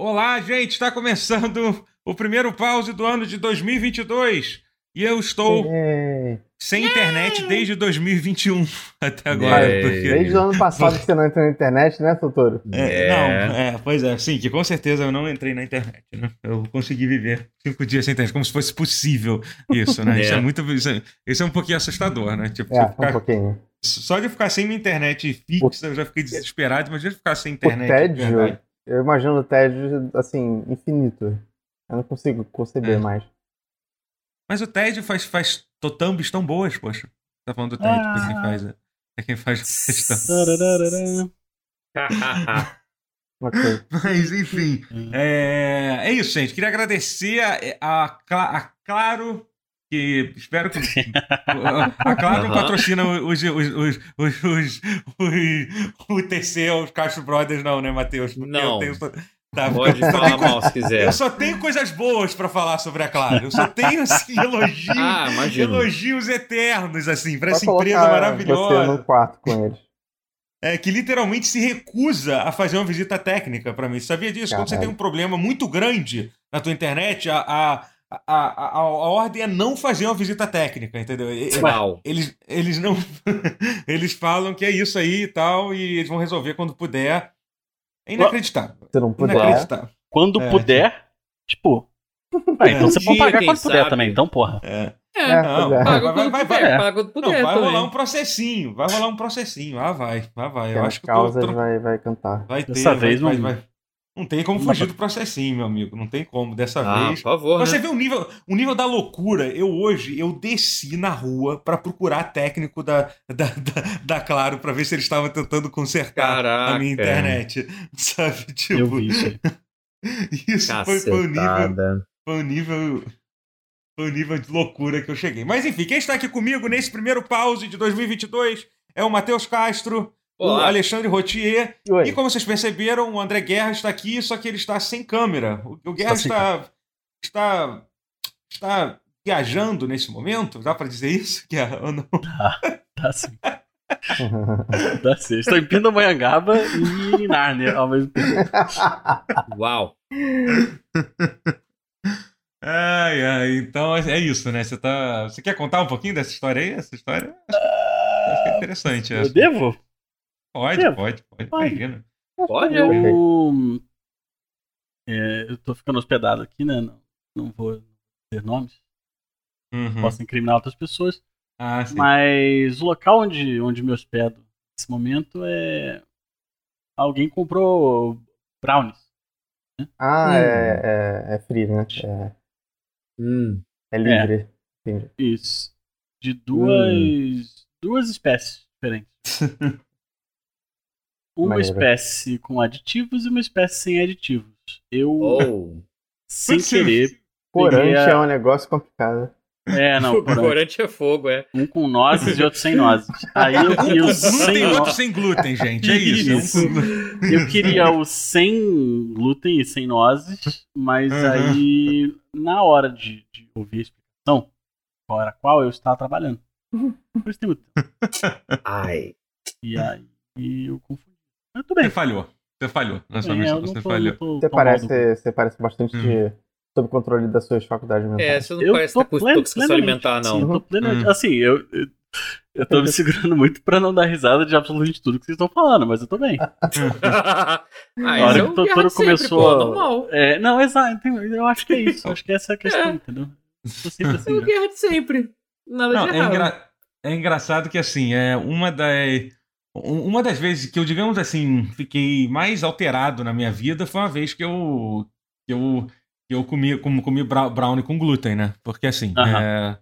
Olá, gente, está começando o primeiro pause do ano de 2022 e eu estou É. sem internet desde 2021 até agora. É. Porque... Desde o ano passado que você não entra na internet, né, Totoro? É, É. Não, é, pois é, sim, que com certeza eu não entrei na internet, né? Eu consegui viver cinco dias sem internet, como se fosse possível isso, né? Isso é É. muito. Isso é, isso é um pouquinho assustador, né? Tipo, É, você um ficar- pouquinho. só de ficar sem minha internet fixa, eu já fiquei desesperado, imagina ficar sem internet. de tédio, verdade. Eu imagino o tédio, assim, infinito. Eu não consigo conceber É. mais. Mas o TED faz, faz totambis tão boas, poxa. Tá falando do TED, porque quem faz é, é quem faz a questão. Mas, enfim. É, é isso, gente. Queria agradecer a, a, a Claro, que espero que. A Claro Aham. patrocina os, os, os, os, os, os- o TC, os Castro Brothers, não, né, Matheus? Porque Não. Eu tenho, tá, Pode falar coisa- mal se quiser. Eu só tenho coisas boas pra falar sobre a Claro. Eu só tenho, assim, elogios. Ah. Elogios eternos, assim, pra Vai essa empresa maravilhosa. Você no quarto com eles. É, que literalmente se recusa a fazer uma visita técnica pra mim. Sabia disso? Quando você Caralho. tem um problema muito grande na tua internet, a, a, a, a, a- ordem é não fazer uma visita técnica, entendeu? Uau. Eles, eles não. eles falam que é isso aí e tal, e eles vão resolver quando puder. É inacreditável. Se não puder. Inacreditável. Quando É, puder, tipo. Ah, então É. você pode pagar quem quando puder sabe. também, então, porra. É. É, É, Não, paga vai, quando vai, puder, vai. paga quando Não, puder vai também. rolar um processinho. Vai rolar um processinho. Ah, vai. Ah, vai. Eu acho que tô- causas tô- vai, vai cantar. Vai ter. Dessa vai- vez vai- não- vai- Não tem como fugir do processinho, meu amigo. Não tem como. Dessa Ah, vez. por favor, Você né? vê o nível, o nível da loucura. Eu hoje, eu desci na rua pra procurar técnico da, da, da, da Claro pra ver se eles estavam tentando consertar Caraca. a minha internet. Sabe? Tipo, Eu vi isso. isso foi, foi o nível, foi o nível. Foi o nível de loucura que eu cheguei. Mas enfim, quem está aqui comigo nesse primeiro pause de 2022 é o Matheus Castro, o Olá. Alexandre Rotier E oi? e como vocês perceberam, o André Guerra está aqui, só que ele está sem câmera. O, o Guerra sem está, está, está viajando nesse momento, dá para dizer isso? Guerra, ou não? Tá sim. Tá sim. Estou em Pindamonhangaba e em Nárnia ao mesmo tempo. Uau. Ai, ai, então é isso, né? Você tá. Você quer contar um pouquinho dessa história aí? Essa história? Acho que é interessante. Eu Essa. devo? Pode, pode, pode, Pode. imagina. Pode. Eu. É, eu tô ficando hospedado aqui, né? Não, não vou ter nomes. Uhum. Posso incriminar outras pessoas. Ah, sim. Mas o local onde, onde me hospedo nesse momento é. Alguém comprou brownies. Ah, Hum. é, é, é free, né? É, Hum. é livre. Entendi. Isso. De duas. Duas espécies diferentes. Uma Maneiro. espécie com aditivos e uma espécie sem aditivos. Eu, Oh. sem querer. Corante a- é um negócio complicado. É, não, corante. corante é fogo, é. Um com nozes e outro sem nozes. Aí eu queria Um o sem glúten e outro sem glúten, gente. É isso. Isso. Um com- Eu queria o sem glúten e sem nozes, mas Uhum. aí, na hora de, de ouvir a explicação, qual era qual, eu estava trabalhando. Por isso tem muito tempo. Ai. E aí eu confundi. Tudo bem. Você falhou. Você falhou na sua Bem, missão. eu Você tô- falhou. tô Você parece, você parece bastante Hum. sob controle das suas faculdades mentais. É, você não Eu parece estar com pleno- intoxicação alimentar, Sim, eu não. tô plenamente- Hum. Assim, eu, eu, eu tô me segurando muito pra não dar risada de absolutamente tudo que vocês estão falando, mas eu tô bem. ah, Na hora é que o de sempre, começou. pô. É, não, exato. Eu acho que é isso. Acho que essa é a questão, entendeu? É assim. o já. guerra de sempre. Nada Não, de é, errado. engra- é engraçado que, assim, é uma das. Um- Uma das vezes que eu, digamos assim, fiquei mais alterado na minha vida foi uma vez que eu. que eu, que eu comi, como, comi brownie com glúten, né? Porque assim. É,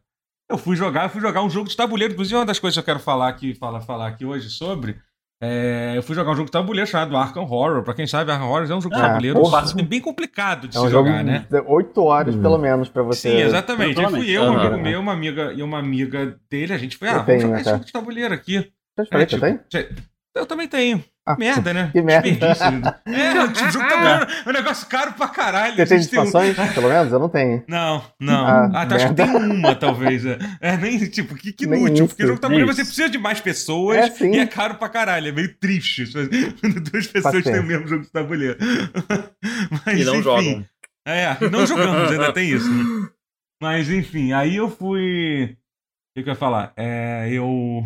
eu fui jogar, eu fui jogar um jogo de tabuleiro. Inclusive, uma das coisas que eu quero falar aqui, falar, falar aqui hoje sobre. é, eu fui jogar um jogo de tabuleiro chamado Arkham Horror. Pra quem sabe, Arkham Horror é um jogo de Ah, tabuleiro porra. bem complicado de É se um jogo jogar, né? de 8 horas, Hum. pelo menos, pra você. Sim, exatamente. Aí fui eu, um amigo meu, uma amiga e uma amiga dele. A gente foi, ah, Eu vamos tenho, jogar né, esse cara? jogo de tabuleiro aqui. Já te falei É, que tipo, tem? cê- Eu também tenho. Merda, né? Que merda. É, o jogo tá caro, é um negócio caro pra caralho. Você tem tem um- pelo menos? Eu não tenho. Não, não. Ah, Ah, tá, acho que tem uma, talvez. É, É, nem, tipo, que, que Nem inútil. isso. Porque o jogo tá bonito, você precisa de mais pessoas É, e é caro pra caralho. É meio triste. Quando duas pessoas têm o mesmo jogo de tabuleiro. Mas, E não enfim. jogam. É, e não jogamos, ainda tem isso. Né? Mas, enfim, aí eu fui. O que, que eu ia falar? É, eu.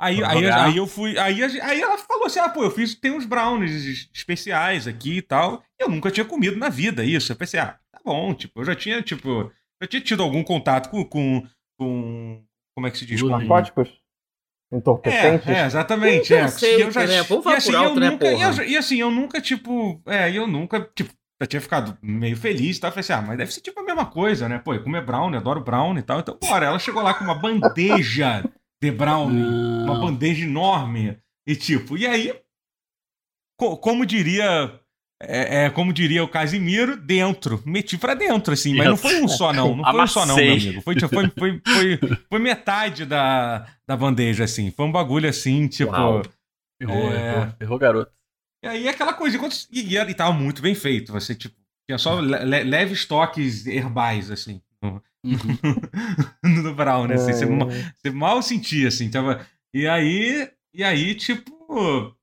Aí, aí, aí eu fui. Aí, aí ela falou assim: ah, pô, eu fiz. Tem uns brownies especiais aqui e tal. Eu nunca tinha comido na vida isso. Eu pensei, ah, tá bom, tipo, eu já tinha, tipo. Eu tinha tido algum contato com. com, com como é que se diz? Narcóticos? Entorpecentes? é, é, exatamente. É. E eu já- né? Vamos e falar assim, por alto, eu né, nunca, e, porra? eu- e assim, eu nunca, tipo. É, eu nunca, tipo, já tinha ficado meio feliz e tal. Eu falei assim, ah, mas deve ser tipo a mesma coisa, né? Pô, eu comer brownie, adoro brownie e tal. Então, bora. Ela chegou lá com uma bandeja de brownie, uma bandeja enorme. E tipo, e aí, co- como diria. É, é, como diria o Casimiro, dentro. Meti pra dentro, assim. Mas não foi um só, não. Não foi um só, não, meu amigo. Foi, foi, foi, foi, foi metade da, da bandeja, assim. Foi um bagulho assim, tipo. Uau. Ferrou, É. ferrou, ferrou, garoto. E aí aquela coisa, e, e, e tava muito bem feito. Você, tipo, tinha só le- leves toques herbais, assim, no, Uhum. no Brown, né? Assim, você, ma- É, você mal sentia, assim. Tava... E aí, e aí, tipo,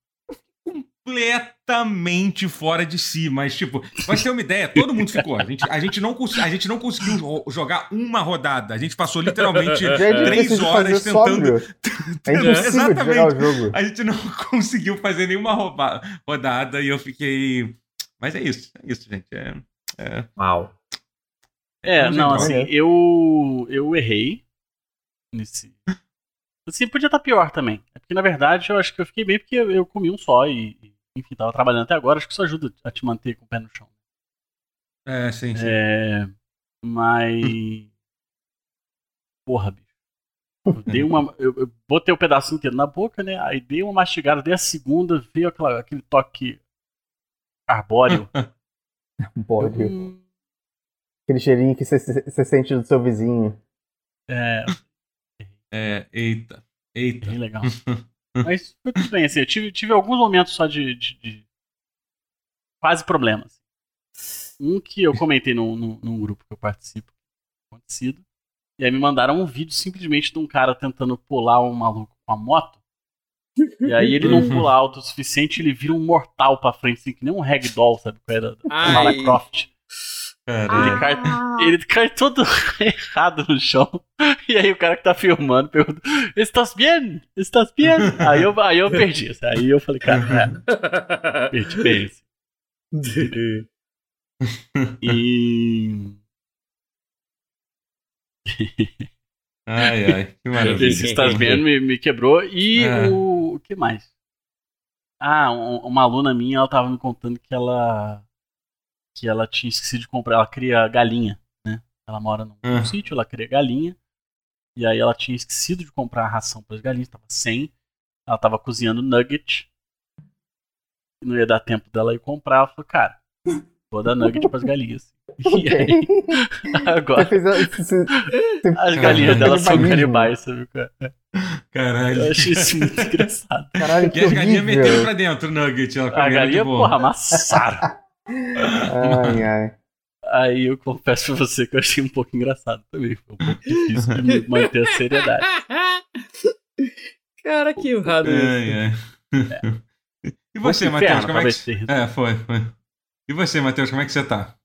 completamente fora de si. Mas, tipo, pra você ter uma ideia, todo mundo ficou. A gente, a gente, não, cons- a gente não conseguiu jogar uma rodada. A gente passou literalmente Já é três difícil de horas tentando. É jogo. A gente não conseguiu fazer nenhuma rodada e eu fiquei. Mas é isso, é isso, gente. É, é... Uau. É, não, então. assim, É. eu, eu errei nesse. Assim, podia estar pior também. É porque, na verdade, eu acho que eu fiquei bem porque eu, eu comi um só e, e, enfim, tava trabalhando até agora. Acho que isso ajuda a te manter com o pé no chão. É, sim, sim. É, mas. Porra, bicho. Eu dei uma. Eu, eu botei o pedaço inteiro na boca, né? Aí dei uma mastigada, dei a segunda, veio aquela, aquele toque arbóreo. Pode. Aquele cheirinho que você- sente do seu vizinho. é, É, eita, eita. bem legal. Mas foi tudo bem, assim, eu tive, tive alguns momentos só de, de- de quase problemas. Um que eu comentei num, num, num grupo que eu participo, acontecido, e aí me mandaram um vídeo simplesmente de um cara tentando pular um maluco com a moto, e aí ele não Uhum. pula alto o suficiente, ele vira um mortal pra frente, assim, que nem um ragdoll, sabe? qual é da-. Lara Croft. Ele cai, ele cai todo errado no chão. E aí o cara que tá filmando pergunta: Estás bien? Estás bien? Aí eu, aí eu perdi. Aí eu falei, cara, é, perdi bem. assim. E. Ai, ai, que maravilha. Esse Estás bien me, me quebrou. E É. o. O que mais? Ah, um- uma aluna minha, ela tava me contando que ela. Que ela tinha esquecido de comprar. Ela cria galinha, né? Ela mora num, Ah. sítio, ela cria galinha. E aí ela tinha esquecido de comprar a ração para as galinhas, tava sem. Ela tava cozinhando nugget. Não ia dar tempo dela ir comprar. Ela falou, cara, vou dar nugget pras galinhas. E aí, agora, fez a- você- você- as galinhas dela são canibais, sabe? cara? Caralho. Eu achei isso muito engraçado. Caralho, que E as galinhas meteram pra dentro o nugget. Ela A galinha, de boa. porra, amassaram. Ai, ai. Aí eu confesso pra você que eu achei um pouco engraçado também. Foi um pouco difícil de me manter a seriedade. Cara, que errado isso. Ai, ai. E você, Matheus, como é que. É, foi, foi. E você, Matheus, como é que você tá?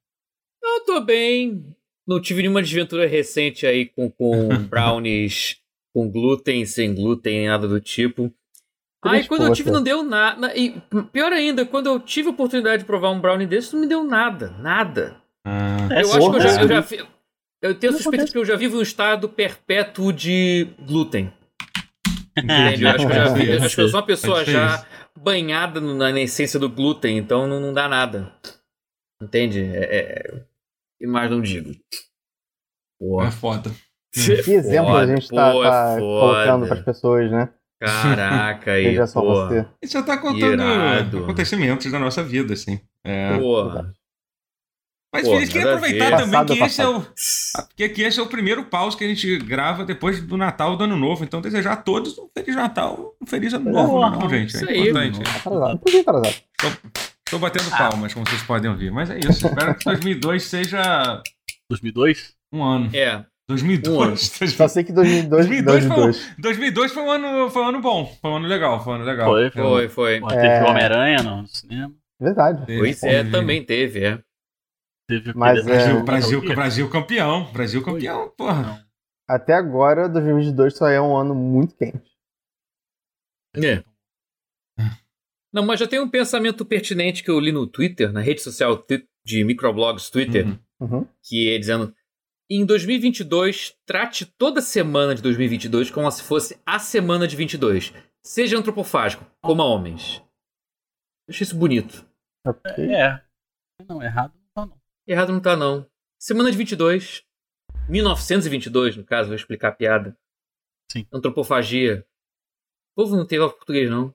Eu tô bem. Não tive nenhuma desventura recente aí com, com brownies com glúten, sem glúten, nada do tipo. Aí quando eu tive você. não deu nada. E pior ainda, quando eu tive a oportunidade de provar um brownie desse, não me deu nada. Nada. Ah, É, eu acho que eu já, eu já porra. Eu tenho suspeita que eu já vivo um estado perpétuo de glúten. entendi. Entende? Eu acho que eu já vi. Eu acho que eu sou uma pessoa já banhada na essência do glúten, então não, não dá nada. Entende? É, é... E mais não digo. Pô. É foda. Que exemplo a gente tá, pô, tá é colocando foda. pras pessoas, né? Caraca aí, Veja só pô. você. E você tá contando Irado. acontecimentos da nossa vida, assim. É. Pô. Mas Pô, queria aproveitar ver. também Passado, que esse é o. Porque que esse é o primeiro pause que a gente grava depois do Natal do Ano Novo. Então, desejar a todos um Feliz Natal, um Feliz Ano Novo, Boa, não, gente. É isso aí. importante. Atrasado. Um atrasado. Tô batendo Ah. palmas, como vocês podem ouvir. Mas é isso. Espero que 2002 seja 2002? um ano. É. 2002. Só sei que 2002, 2002 foi, 2002. um, 2002 foi um ano, foi um ano bom. Foi um ano legal. Foi um ano legal. Foi, Foi, foi. Pô, teve É. Homem-Aranha no cinema. Verdade. Pois é, Teve- também teve, é. Teve o Mas, aquele- é, Brasil, Brasil. Brasil campeão. Brasil campeão, porra. Até agora, 2022 só é um ano muito quente. É. Não, mas já tem um pensamento pertinente que eu li no Twitter, na rede social de microblogs Twitter, Uhum. Uhum. que é dizendo: em 2022, trate toda semana de 2022 como se fosse a semana de 22. Seja antropofágico, coma homens. Eu achei isso bonito. Ok. É. Não, errado não tá, não. Errado não tá, não. Semana de 22. 1922, no caso, vou explicar a piada. Sim. Antropofagia. O povo não teve aula português, não.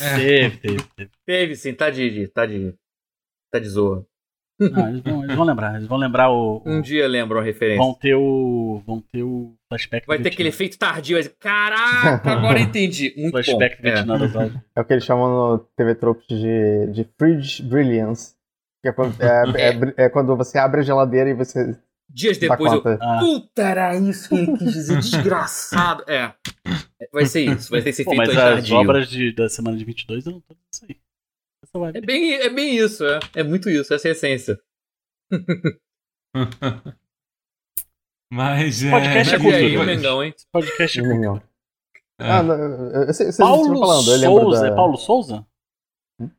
É. Teve, teve, teve. Teve, sim, tá de. de- tá de. tá de zoa. Não, eles vão, eles vão lembrar. Eles vão lembrar o. o- Um dia lembram a referência. vão ter o. Vão ter o flashback Vai ter aquele efeito tardio. dizer, Caraca, agora entendi. Muito bom. Flashback É. Vietnã aulas. É o que eles chamam no TV Tropes de, de Fridge Brilliance. Que é quando, é, é é quando você abre a geladeira e você Dias depois eu. Ah, Puta, era isso que ele quis dizer, desgraçado. É. Vai ser isso, vai ter esse pô, efeito mas as tardio. obras de, da semana de 22 eu não tô isso aí. É bem, é bem isso, é. É muito isso, essa é a essência. Mas é. Podcast é mas- E aí, cultura. o Mengão, hein? Podcast é Mengão. É. Ah, não, eu, eu, sei, eu sei o que vocês Paulo estão falando. Eu lembro Souza. da... É Paulo Souza?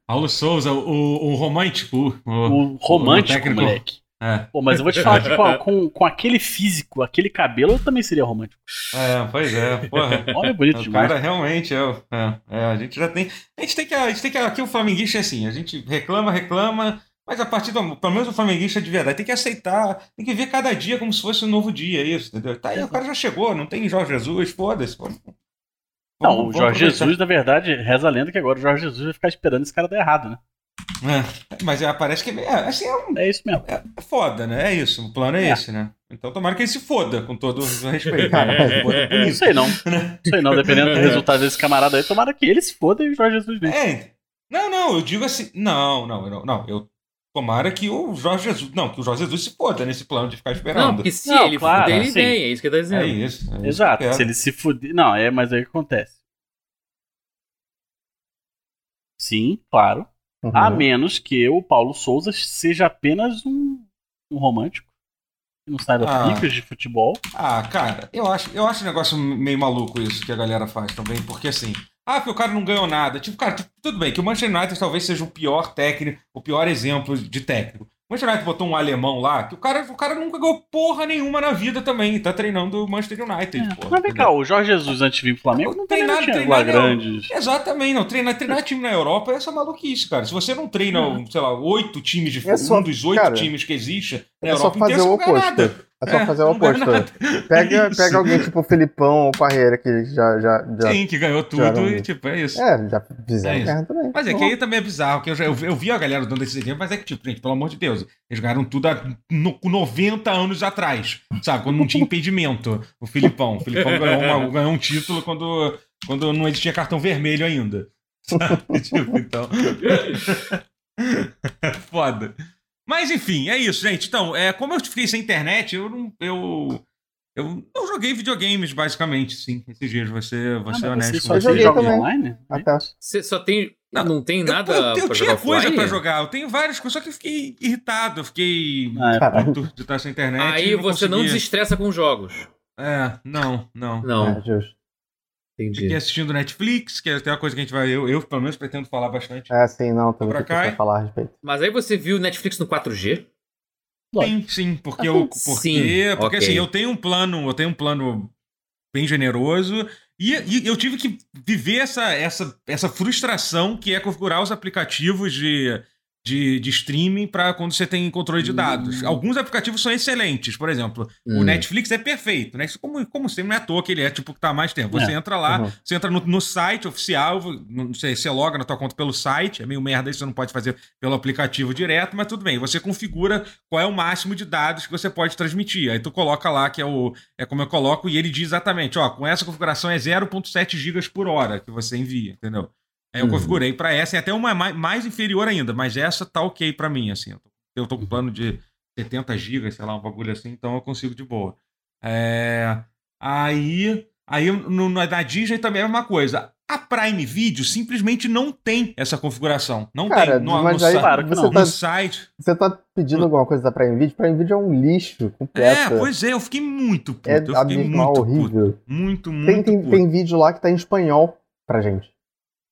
Paulo Souza, o, o romântico. O, O romântico, o técnico. moleque. É, Pô, mas eu vou te falar que com, com, com aquele físico, aquele cabelo, eu também seria romântico. é, pois é, porra. Olha, é bonito O demais. cara realmente é, o- é, é, A gente já tem. A gente tem que. A gente tem que. Aqui o flamenguista é assim, a gente reclama, reclama, mas a partir do. Pelo menos o flamenguista de verdade tem que aceitar, tem que ver cada dia como se fosse um novo dia, isso, entendeu? Tá aí, o cara já chegou, não tem Jorge Jesus, foda-se. Não, vamos- o Jorge. Jesus, na verdade, reza a lenda que agora o Jorge Jesus vai ficar esperando esse cara dar errado, né? É, mas é, parece que é, assim, é, um- É isso mesmo. é foda, né? É isso, o plano é, É. esse, né? Então tomara que ele se foda, com todo o respeito. Foda Não sei não. Não sei não, dependendo do resultado desse camarada aí, tomara que ele se foda e o Jorge Jesus venha. É. Não, não, eu digo assim. Não, não, não, não. Eu tomara que o Jorge Jesus. Não, que o Jorge Jesus se foda nesse plano de ficar Não, esperando. porque se Não, ele claro, fuder, ele vem, é isso que ele tá É dizendo. isso. é isso Exato. Se ele se fuder. Não, é, mas aí o que acontece? Sim, claro. Uhum. A menos que o Paulo Souza seja apenas um, um romântico. Que não saiba Ah. picas de futebol. Ah, cara, eu acho, eu acho um negócio meio maluco isso que a galera faz também, porque assim. Ah, porque o cara não ganhou nada. Tipo, cara, tudo bem, que o Manchester United talvez seja o pior técnico, o pior exemplo de técnico. O Manchester United botou um alemão lá, que o cara, o cara nunca ganhou porra nenhuma na vida também. Tá treinando o Manchester United. É, porra, mas vem cá, o Jorge Jesus antes de vir pro Flamengo Não não tinha tem lá grandes. Exatamente, não. Treinar, treinar time na Europa é essa maluquice, cara. Se você não treina, Não. sei lá, oito times de É só- um dos oito cara, times que existe na É só Europa fazer inteira, o você não ganha oposto. nada. É só É, fazer o oposto. nada. Pega, Isso. pega alguém tipo o Filipão ou Parreira, que já. já, já Sim, que ganhou tudo e tipo, é isso. É, já fizeram É isso. também. Mas é que aí também é bizarro, que eu, já, eu, eu vi a galera dando esse exemplo, mas é que, tipo, gente, pelo amor de Deus, eles ganharam tudo há no, 90 anos atrás, sabe? Quando não tinha impedimento. O Filipão. O Filipão ganhou, uma- ganhou um título quando, quando não existia cartão vermelho ainda. Sabe? tipo, então. Foda. Mas enfim, é isso, gente. Então, é, como eu fiquei sem internet, eu não. Eu, eu não joguei videogames, basicamente, sim, esses dias. Vou ser, vou Ah, ser mas honesto você com só você. joguei também. online? Até. Você só tem. Não, Não, tem nada eu, eu, eu pra tinha jogar coisa offline? pra jogar, eu tenho várias coisas, só que eu fiquei irritado, eu fiquei Ah, é. Puto de estar sem internet. Aí e você não conseguia- desestressa com jogos. É, não, não. Não, É, justo. Entendi. Fiquei assistindo Netflix, que é até uma coisa que a gente vai. Eu, eu pelo menos, pretendo falar bastante. É, sim, não, também Pra falar a respeito. Mas aí você viu Netflix no 4G? Sim, sim, porque eu. Porque, Sim, porque ok. assim, eu tenho um plano, eu tenho um plano bem generoso. E, e eu tive que viver essa, essa, essa frustração que é configurar os aplicativos de, de, de streaming para quando você tem controle de dados. Hum. Alguns aplicativos são excelentes, por exemplo, o Hum. Netflix é perfeito, né? Como, como sempre não é à toa que ele é tipo que tá há mais tempo. Você É. entra lá, Uhum. você entra no, no site oficial, não sei, você loga na tua conta pelo site, é meio merda isso, você não pode fazer pelo aplicativo direto, mas tudo bem. Você configura qual é o máximo de dados que você pode transmitir. Aí tu coloca lá que é o é como eu coloco e ele diz exatamente, ó, com essa configuração é 0.7 gigas por hora que você envia, entendeu? Aí eu Uhum. configurei pra essa e até uma mais, mais inferior ainda, mas essa tá ok pra mim, assim. Eu tô, eu tô com plano de 70 gigas, sei lá, um bagulho assim, então eu consigo de boa. É, aí, aí no, no- na Disney também é a mesma coisa. A Prime Video simplesmente não tem essa configuração. Não Cara, tem. No, mas no, aí Claro que você, não. tá, no site. você tá pedindo alguma coisa da Prime Video? Prime Video é um lixo completo. É, pois é, eu fiquei muito puto. É eu fiquei muito puto. horrível. Muito, muito Tem, tem, puto. tem vídeo lá que tá em espanhol pra gente.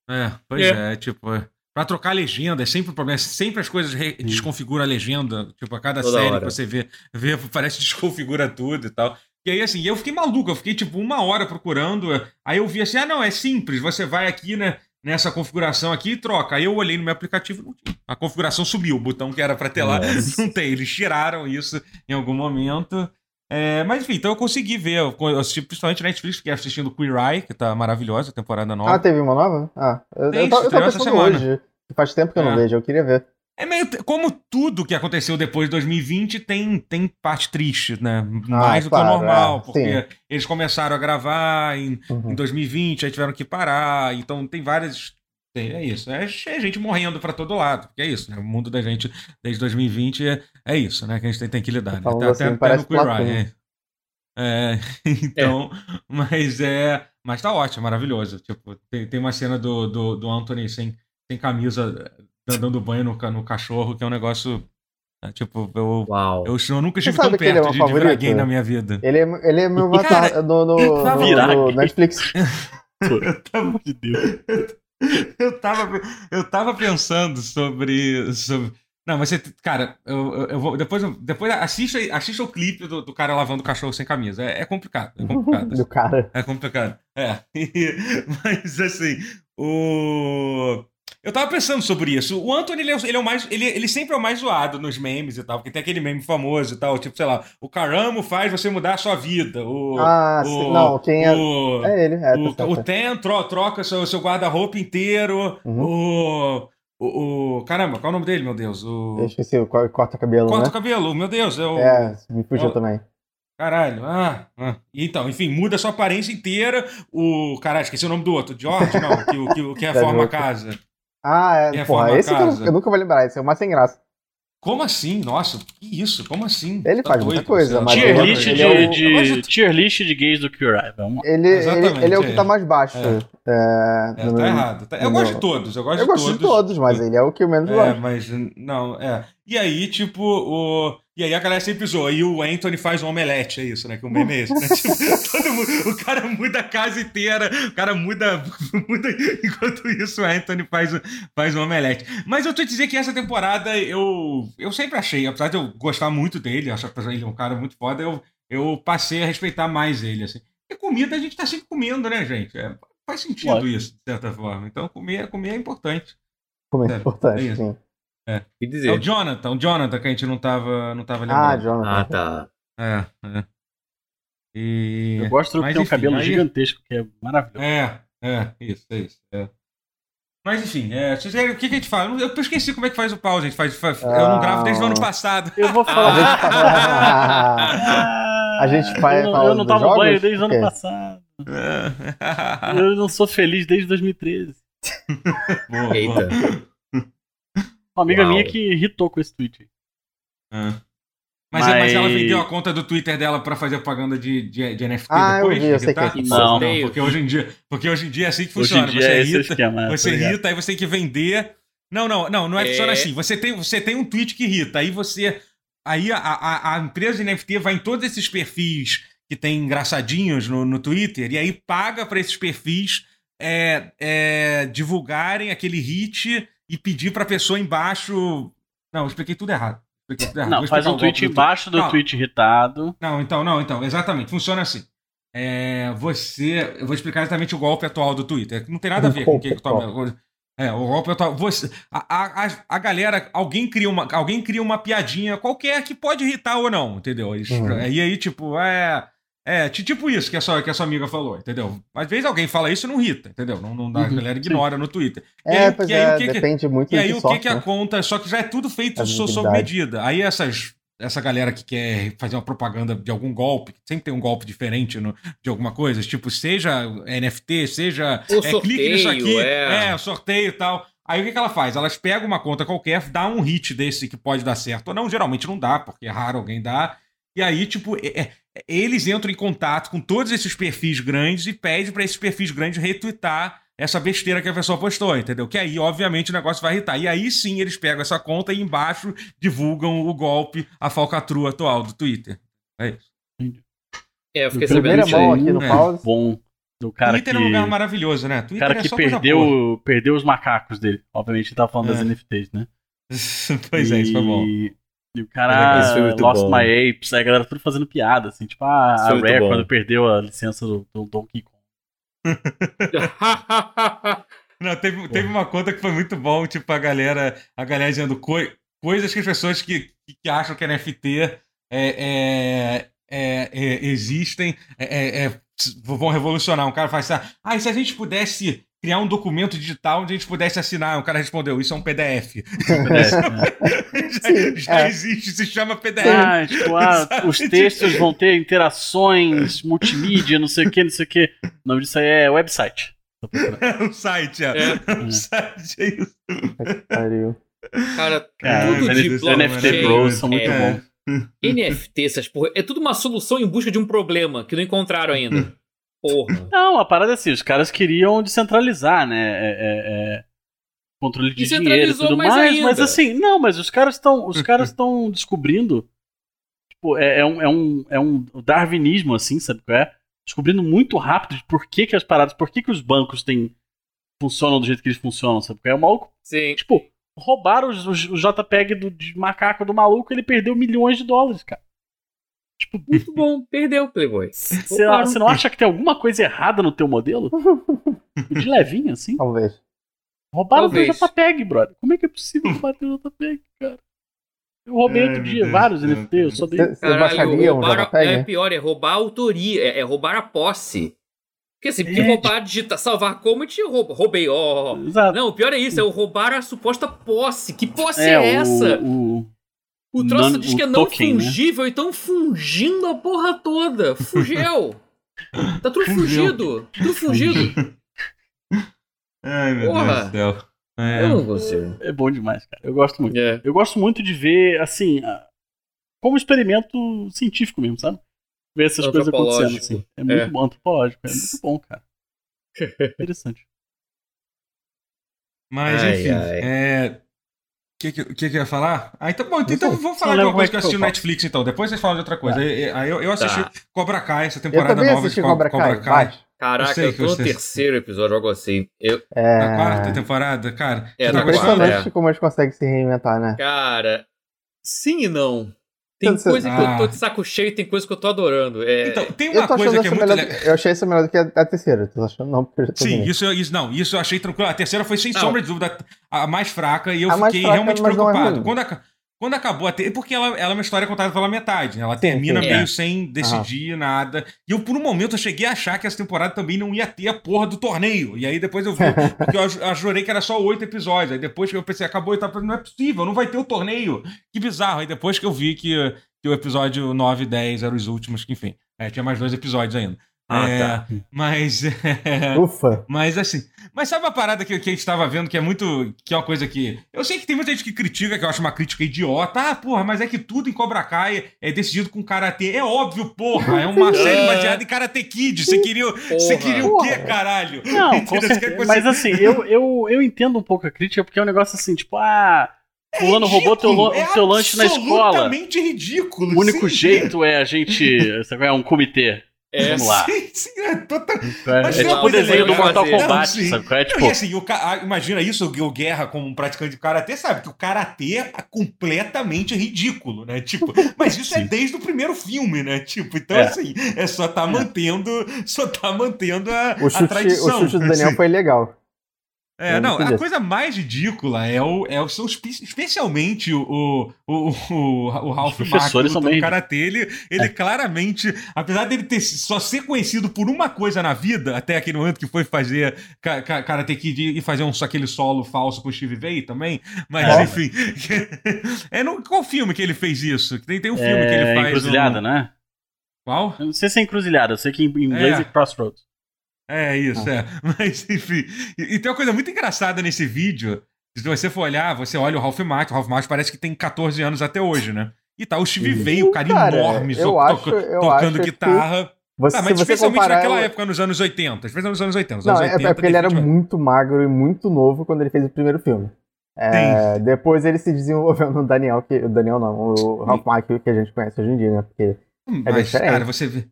É, pois é, tipo, é. pra trocar a legenda é sempre um problema. Sempre as coisas desconfiguram a legenda. Tipo, a cada Toda série hora. que você vê, vê, parece que desconfigura tudo e tal. E aí, assim, eu fiquei maluco, eu fiquei tipo uma hora procurando. Aí eu vi assim: ah, não, é simples, você vai aqui, né? Nessa configuração aqui e troca. Aí eu olhei no meu aplicativo não tinha. A configuração subiu, o botão que era pra ter lá Nossa. não tem. Eles tiraram isso em algum momento. É, mas enfim, então eu consegui ver. Eu eu assisti principalmente Netflix, fiquei assistindo Queer Eye, que tá maravilhosa, a temporada nova. Ah, teve uma nova? Ah, eu, Tem, eu, eu tava essa pensando hoje. Faz tempo que eu não É. vejo, eu queria ver. É meio. Como tudo que aconteceu depois de 2020 tem, tem parte triste, né? Mais do claro, que o normal. é, porque eles começaram a gravar em, Uhum. em 2020, aí tiveram que parar. Então tem várias. É isso. É, é gente morrendo pra todo lado. Porque é isso, né? O mundo da gente desde 2020 é, é isso, né? Que a gente tem, tem que lidar. Né? Até, assim, até, até no Queer é. É, então, mas é. Mas tá ótimo, maravilhoso. Tipo, tem, tem uma cena do, do, do Anthony sem, sem camisa, dando banho no, ca- no cachorro, que é um negócio. é, tipo, eu, Uau. eu, eu nunca estive tão sabe que ele é perto meu de, de virar gay na minha vida. Ele é, ele é meu avatar no, no, no- no. Netflix. Eu tava, de Deus. Eu tava, eu tava pensando sobre. sobre... Não, mas você. Cara, eu, eu, vou. Depois, depois assista, assista o clipe do, do cara lavando o cachorro sem camisa. É, é complicado. É complicado. do cara. É complicado. É. Mas assim, o. Eu tava pensando sobre isso. O Anthony, ele é, o- ele é o mais. Ele, ele sempre é o mais zoado nos memes e tal, porque tem aquele meme famoso e tal, tipo, sei lá, o caramo faz você mudar a sua vida. O, Ah, o-. Não, quem é. o, É ele, é. o, tá o. Ten tro- troca seu, seu guarda-roupa inteiro. Uhum. O, o, o. Caramba, qual é o nome dele, meu Deus? O. Eu esqueci, o co- corta cabelo, Corta né? meu Deus, é o. É, me fugiu eu- também. Caralho, ah, ah. Então, enfim, muda a sua aparência inteira. O. Caralho, esqueci o nome do outro. George, não, que, que, que reforma a casa. Ah, é. é Porra, esse que eu, eu nunca vou lembrar, esse é o mais sem graça. Como assim? Nossa, que isso? Como assim? Ele faz muita coisa, mas Tier list, de, é o- de- de- tier list de gays do Cure Eye. Vamos. Ele, ele, ele é o que é. tá mais baixo. É. É, É, no- tá errado. tá- Eu no- gosto de todos, eu gosto Eu de gosto todos. de todos, mas ele é o que eu menos É, gosto. mas não, é. E aí, tipo, o. E aí a galera sempre zoa. E o Anthony faz um omelete, é isso, né? Que o meme é esse, né? Tipo, mundo, o cara muda a casa inteira, o cara muda. muda enquanto isso, o Anthony faz, faz um omelete. Mas eu tô te dizer que essa temporada eu. Eu sempre achei, apesar de eu gostar muito dele, acho que ele é um cara muito foda, eu, eu passei a respeitar mais ele, assim. Porque comida a gente tá sempre comendo, né, gente? É, faz sentido Lógico. isso, de certa forma. Então, comer, comer é importante. Como é importante, é sim. que É o dizer. Jonathan, o Jonathan que a gente não tava, não tava Ah, lembrando. Jonathan. Ah, tá. É, é. E. Eu gosto do que tem um cabelo aí- gigantesco, que é maravilhoso. É, é, isso, é isso. é. Mas enfim, é, o que, que a gente faz? Eu esqueci como é que faz o pau, gente. Faz, faz- Eu não gravo desde o ano Ah. passado. Eu vou A falar. fala- A gente vai eu não, eu não tomo banho desde o ano passado. É. Eu não sou feliz desde 2013. Boa, boa. Uma amiga Uau. minha que irritou com esse tweet. É. Mas, mas... Mas- ela vendeu a conta do Twitter dela pra fazer propaganda de, de, de NFT Ah, eu depois? vi, eu sei irritar? que é. Não, não, porque hoje em dia, porque hoje em dia é assim que Hoje em funciona. dia você é irrita, esquema. Você tá ligado? irrita, aí você tem que vender. Não, não, não, não é, É. funciona assim. Você tem, você tem um tweet que irrita, aí você. Aí a, a, a empresa de NFT vai em todos esses perfis que tem engraçadinhos no, no Twitter, e aí paga para esses perfis é, é, divulgarem aquele hit e pedir pra pessoa embaixo. Não, eu expliquei tudo errado. Expliquei tudo errado. Não, faz um tweet embaixo do Não. tweet irritado. não, então, não, então, exatamente. Funciona assim. É, você. Eu vou explicar exatamente o golpe atual do Twitter. Não tem nada a ver com o que que toma. É, o golpe atual. Você, a, a, a galera, alguém cria, uma, alguém cria uma piadinha qualquer que pode irritar ou não, entendeu? Eles, Uhum. E aí, tipo, é. É, ti- tipo isso que a, sua, que a sua amiga falou, entendeu? Às vezes alguém fala isso e não irrita, entendeu? Não, não dá, a Uhum, galera ignora no Twitter. E É, aí, pois aí, é, o que depende muito E aí que o que sorte, que a né? conta, só que já é tudo feito sob medida. Aí essas essa galera que quer fazer uma propaganda de algum golpe, sempre tem um golpe diferente no- de alguma coisa, tipo, seja NFT, seja O é, clique nisso aqui, sorteio, é. é, sorteio e tal. Aí o que, que ela faz? Elas pegam uma conta qualquer, dá um hit desse que pode dar certo ou não, geralmente não dá, porque é raro alguém dar. E aí, tipo, é- é- eles entram em contato com todos esses perfis grandes e pedem pra esses perfis grandes retweetar essa besteira que a pessoa postou, entendeu? Que aí, obviamente, o negócio vai irritar. E aí sim eles pegam essa conta e embaixo divulgam o golpe, a falcatrua atual do Twitter. É isso. É, eu fiquei No sabendo disso aqui no É. pause. Bom do cara Twitter que, é um lugar maravilhoso, né? o Twitter cara é que perdeu, perdeu os macacos dele. Obviamente ele tava falando É. das NFTs, né? pois é, isso foi bom. E, o Esse cara Lost bom. My Apes, aí a galera tudo fazendo piada, assim, tipo, ah, Isso a Rare bom. quando perdeu a licença do, do Donkey Kong. Não, teve, teve uma conta que foi muito bom, tipo, a galera, a galera dizendo coi- coisas que as pessoas que, que, que acham que NFT é, é, é, é, existem é, é, é, vão revolucionar. Um cara faz assim, ah, e se a gente pudesse criar um documento digital onde a gente pudesse assinar? Um cara respondeu, isso é um PDF. já já é. existe, se chama PDF. Ah, tipo, ah, os textos vão ter interações, multimídia, não sei o que, não sei o que. O nome disso aí é website. É um site, é. É. um site, é isso. Pariu. Cara, Cara, tudo de céu, NFT blockchain, Bros são muito é, bons. NFT, essas porra, é tudo uma solução em busca de um problema que não encontraram ainda. Porra. Não, a parada é assim, os caras queriam descentralizar, né? É, é, é, controle de dinheiro e Descentralizou tudo mais mais, mas assim, não, mas os caras estão, os caras estão descobrindo, tipo, é, é um, é um, é um darwinismo assim, sabe qual é? Descobrindo muito rápido de por que que as paradas, por que que os bancos têm funcionam do jeito que eles funcionam, sabe qual é? O maluco, Sim. tipo, roubaram os- os- o JPEG do, de macaco do maluco, ele perdeu milhões de dólares, cara. Tipo, Muito bom. Perdeu, Playboy. você você não acha que tem alguma coisa errada no teu modelo? De levinho, assim? Talvez. Roubaram Talvez. teu JPEG, brother. Como é que é possível roubar teu JPEG, cara? Eu roubei outro meu dia Deus vários céu, NFT, eu só dei. Você você baixaria um roubar a- JPEG? É pior, é roubar a autoria, é, é roubar a posse. Porque assim, porque É, roubar, digitar, salvar como te rouba. Roubei, ó. Exato. Não, o pior é isso, é o roubar a suposta posse. Que posse é, é, o- essa? O, O troço non- diz o que é não token, né? fungível, então fungindo a porra toda. Fugel. tá tudo fugido. Tudo fungido. Ai, meu Porra. Deus do céu. É. Eu não consigo. É bom demais, cara. Eu gosto muito. É. Eu gosto muito de ver, assim, como experimento científico mesmo, sabe? Ver essas coisas acontecendo, assim. É muito É. bom, antropológico. É muito bom, cara. Interessante. Mas, Ai, enfim, ai. é. O que, que, que eu ia falar? Ah, então, bom, então, então vou Só falar de uma coisa que eu é assisti eu no. Netflix, então. Depois vocês falam de outra coisa. Tá. Aí, aí eu, eu assisti Tá. Cobra Kai, essa Eu temporada também nova assisti de Cobra Kai. Vai. Caraca, Eu eu, tô no terceiro episódio, algo assim. Eu, Na quarta É. temporada, cara. É, tá? Impressionante É. como eles conseguem se reinventar, né? cara, sim e não. Tem Você- coisa que eu tô Ah. de saco cheio e tem coisa que eu tô adorando. É, Então, tem uma tô coisa que é muito melhor. legal. Eu achei essa melhor do que a, a terceira. Tá achando? Não, porque eu já Sim, isso, isso não, isso eu achei tranquilo. A terceira foi sem Não. sombra de dúvida a mais fraca e eu A fiquei fraca, realmente é preocupado. ruim. quando, aca- quando acabou a ter, porque ela, ela é uma história contada pela metade, né? ela Sim, termina sim. meio É. sem decidir nada. E eu por um momento eu cheguei a achar que essa temporada também não ia ter a porra do torneio. E aí depois eu vi, porque eu, jurei que era só oito episódios. Aí depois que eu pensei, acabou e tá não é possível, não vai ter o torneio. Que bizarro. Aí depois que eu vi que, que o episódio 9 e 10 eram os últimos, que enfim, é, tinha mais dois episódios ainda. Ah, É, tá. Mas. é, Ufa. mas assim, mas sabe uma parada que, que a gente tava vendo que é muito. que é uma coisa que. Eu sei que tem muita gente que critica, que eu acho uma crítica idiota. Ah, porra, mas é que tudo em Cobra Kai é decidido com karatê. É óbvio, porra. É uma série baseada em Karate Kid. Você queria, você queria o quê, Porra. caralho? Não, Entendeu? Você certeza. Mas você- assim, eu, eu, eu entendo um pouco a crítica, porque é um negócio assim, tipo, ah, fulano roubou teu, é teu lanche na escola. absolutamente ridículo. O único sim. jeito é a gente. É um comitê. É, Vamos lá. Sim, sim, é total. É, Mas é uma tipo o desenho do Mortal. Kombat, Não, sabe? É tipo, assim, o ca- imagina isso, o Guerra como um praticante de karatê, sabe? Que o karatê é completamente ridículo, né? Tipo, mas isso é Sim. desde o primeiro filme, né? Tipo, então É. assim, é só tá mantendo, só tá mantendo a, O a chute, o tradição. chute do Daniel assim. foi legal. É, É não, a coisa mais ridícula é o, é o são espe- especialmente o, o, o, o Ralph lutando bem- karatê, ele, ele claramente, apesar dele ter só ser conhecido por uma coisa na vida, até aquele momento que foi fazer ka, ka, Karate Kid e fazer um, aquele solo falso com o Steve Vai também, mas É. enfim, é no, qual filme que ele fez isso? Tem, tem um filme que ele É, faz encruzilhada, um- né? Qual? Eu não sei se é encruzilhada, eu sei que em inglês É. é, crossroads. É isso, é. Mas, enfim. E, e tem uma coisa muito engraçada nesse vídeo. Se você for olhar, você olha o Ralph Macchio. O Ralph Macchio parece que tem 14 anos até hoje, né? E tá o Steve Vai, o cara cara, enorme, eu acho- eu tocando acho que- guitarra. Você, Ah, mas especialmente comparar naquela ela- época, nos anos 80. Especialmente nos anos 80. Nos Não, anos é, 80, é porque ele era muito magro e muito novo quando ele fez o primeiro filme. É, depois ele se desenvolveu no Daniel, que, o Daniel não, o Ralph Macchio que a gente conhece hoje em dia, né? Porque Hum, é Mas, diferente. cara, você vê.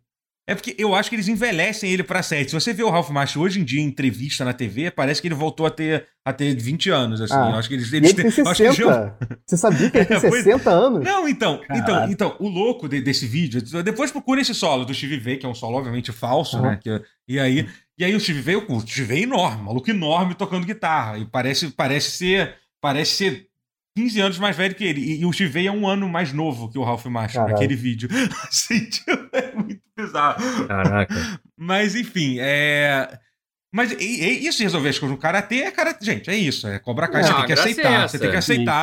É porque eu acho que eles envelhecem ele pra série. Se você vê o Ralph Macchio hoje em dia em entrevista na TV, parece que ele voltou a ter, a ter 20 anos, assim. Ah. Eu acho que eles, eles ele tem têm- eu acho que eles 60. Você sabia que ele tem É, pois- 60 anos? Não, então, então, então, o louco de- desse vídeo, depois procura esse solo do Steve Vai, que é um solo obviamente falso, Uhum. né? que- e aí, e aí o Steve Vai, o Steve Vai é enorme, maluco enorme tocando guitarra, e parece, parece ser, parece ser 15 anos mais velho que ele, e, e o Steve é um ano mais novo que o Ralph Caralho. naquele vídeo. Assim, tipo, é muito bizarro. Caraca. Mas enfim, é. Mas e- e isso resolver as coisas no karatê é karatê. Gente, é isso. É Cobra Não, você a tem que é aceitar. essa. Você tem que aceitar.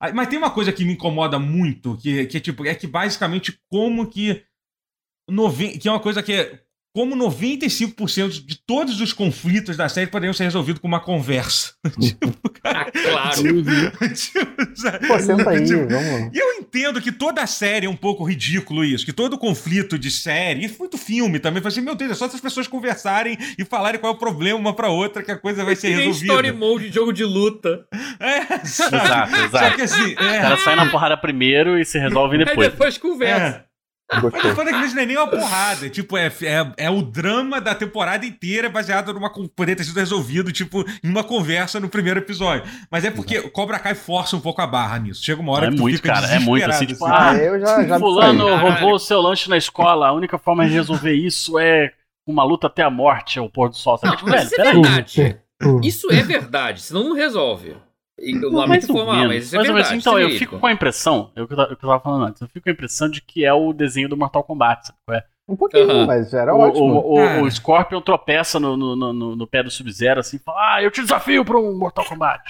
A- a- mas tem uma coisa que me incomoda muito, que, que é tipo, é que basicamente como que. noven- que é uma coisa que é. Como 95% de todos os conflitos da série poderiam ser resolvidos com uma conversa. tipo, cara, Ah, claro. tipo, sabe? Pô, senta aí, Tipo, vamos. e eu entendo que toda a série é um pouco ridículo isso, que todo conflito de série, e muito filme também, assim, meu Deus, é só essas pessoas conversarem e falarem qual é o problema uma pra outra que a coisa vai ser resolvida. story mode de jogo de luta. É, sabe? Exato, Só exato. que assim, O é, cara sai na porrada primeiro e se resolve Aí depois. depois conversa. é. Mas Gostei. o é às vezes não é nem uma porrada. Tipo, é, é, é o drama da temporada inteira baseado numa. con- poder ter sido resolvido, tipo, em uma conversa no primeiro episódio. Mas é porque o Cobra Kai força um pouco a barra nisso. Chega uma hora É que tu muito, fica cara, é muito, assim, tipo, Ah, eu já, já me Fulano roubou o seu lanche na escola. A única forma de resolver isso é uma luta até a morte, ao pôr do sol. Sabe? Não, Tipo, velho, isso é verdade. Isso é verdade, senão não resolve. Eu Não, lamento mas é. Então, é eu fico com a impressão, é eu o que eu tava falando antes, eu fico com a impressão de que é o desenho do Mortal Kombat, sabe? É? Um pouquinho, Aham. mas era o, ótimo. o, o, Cara. o Scorpion tropeça no, no, no, no- no pé do Sub-Zero assim e fala: Ah, eu te desafio pra um Mortal Kombat.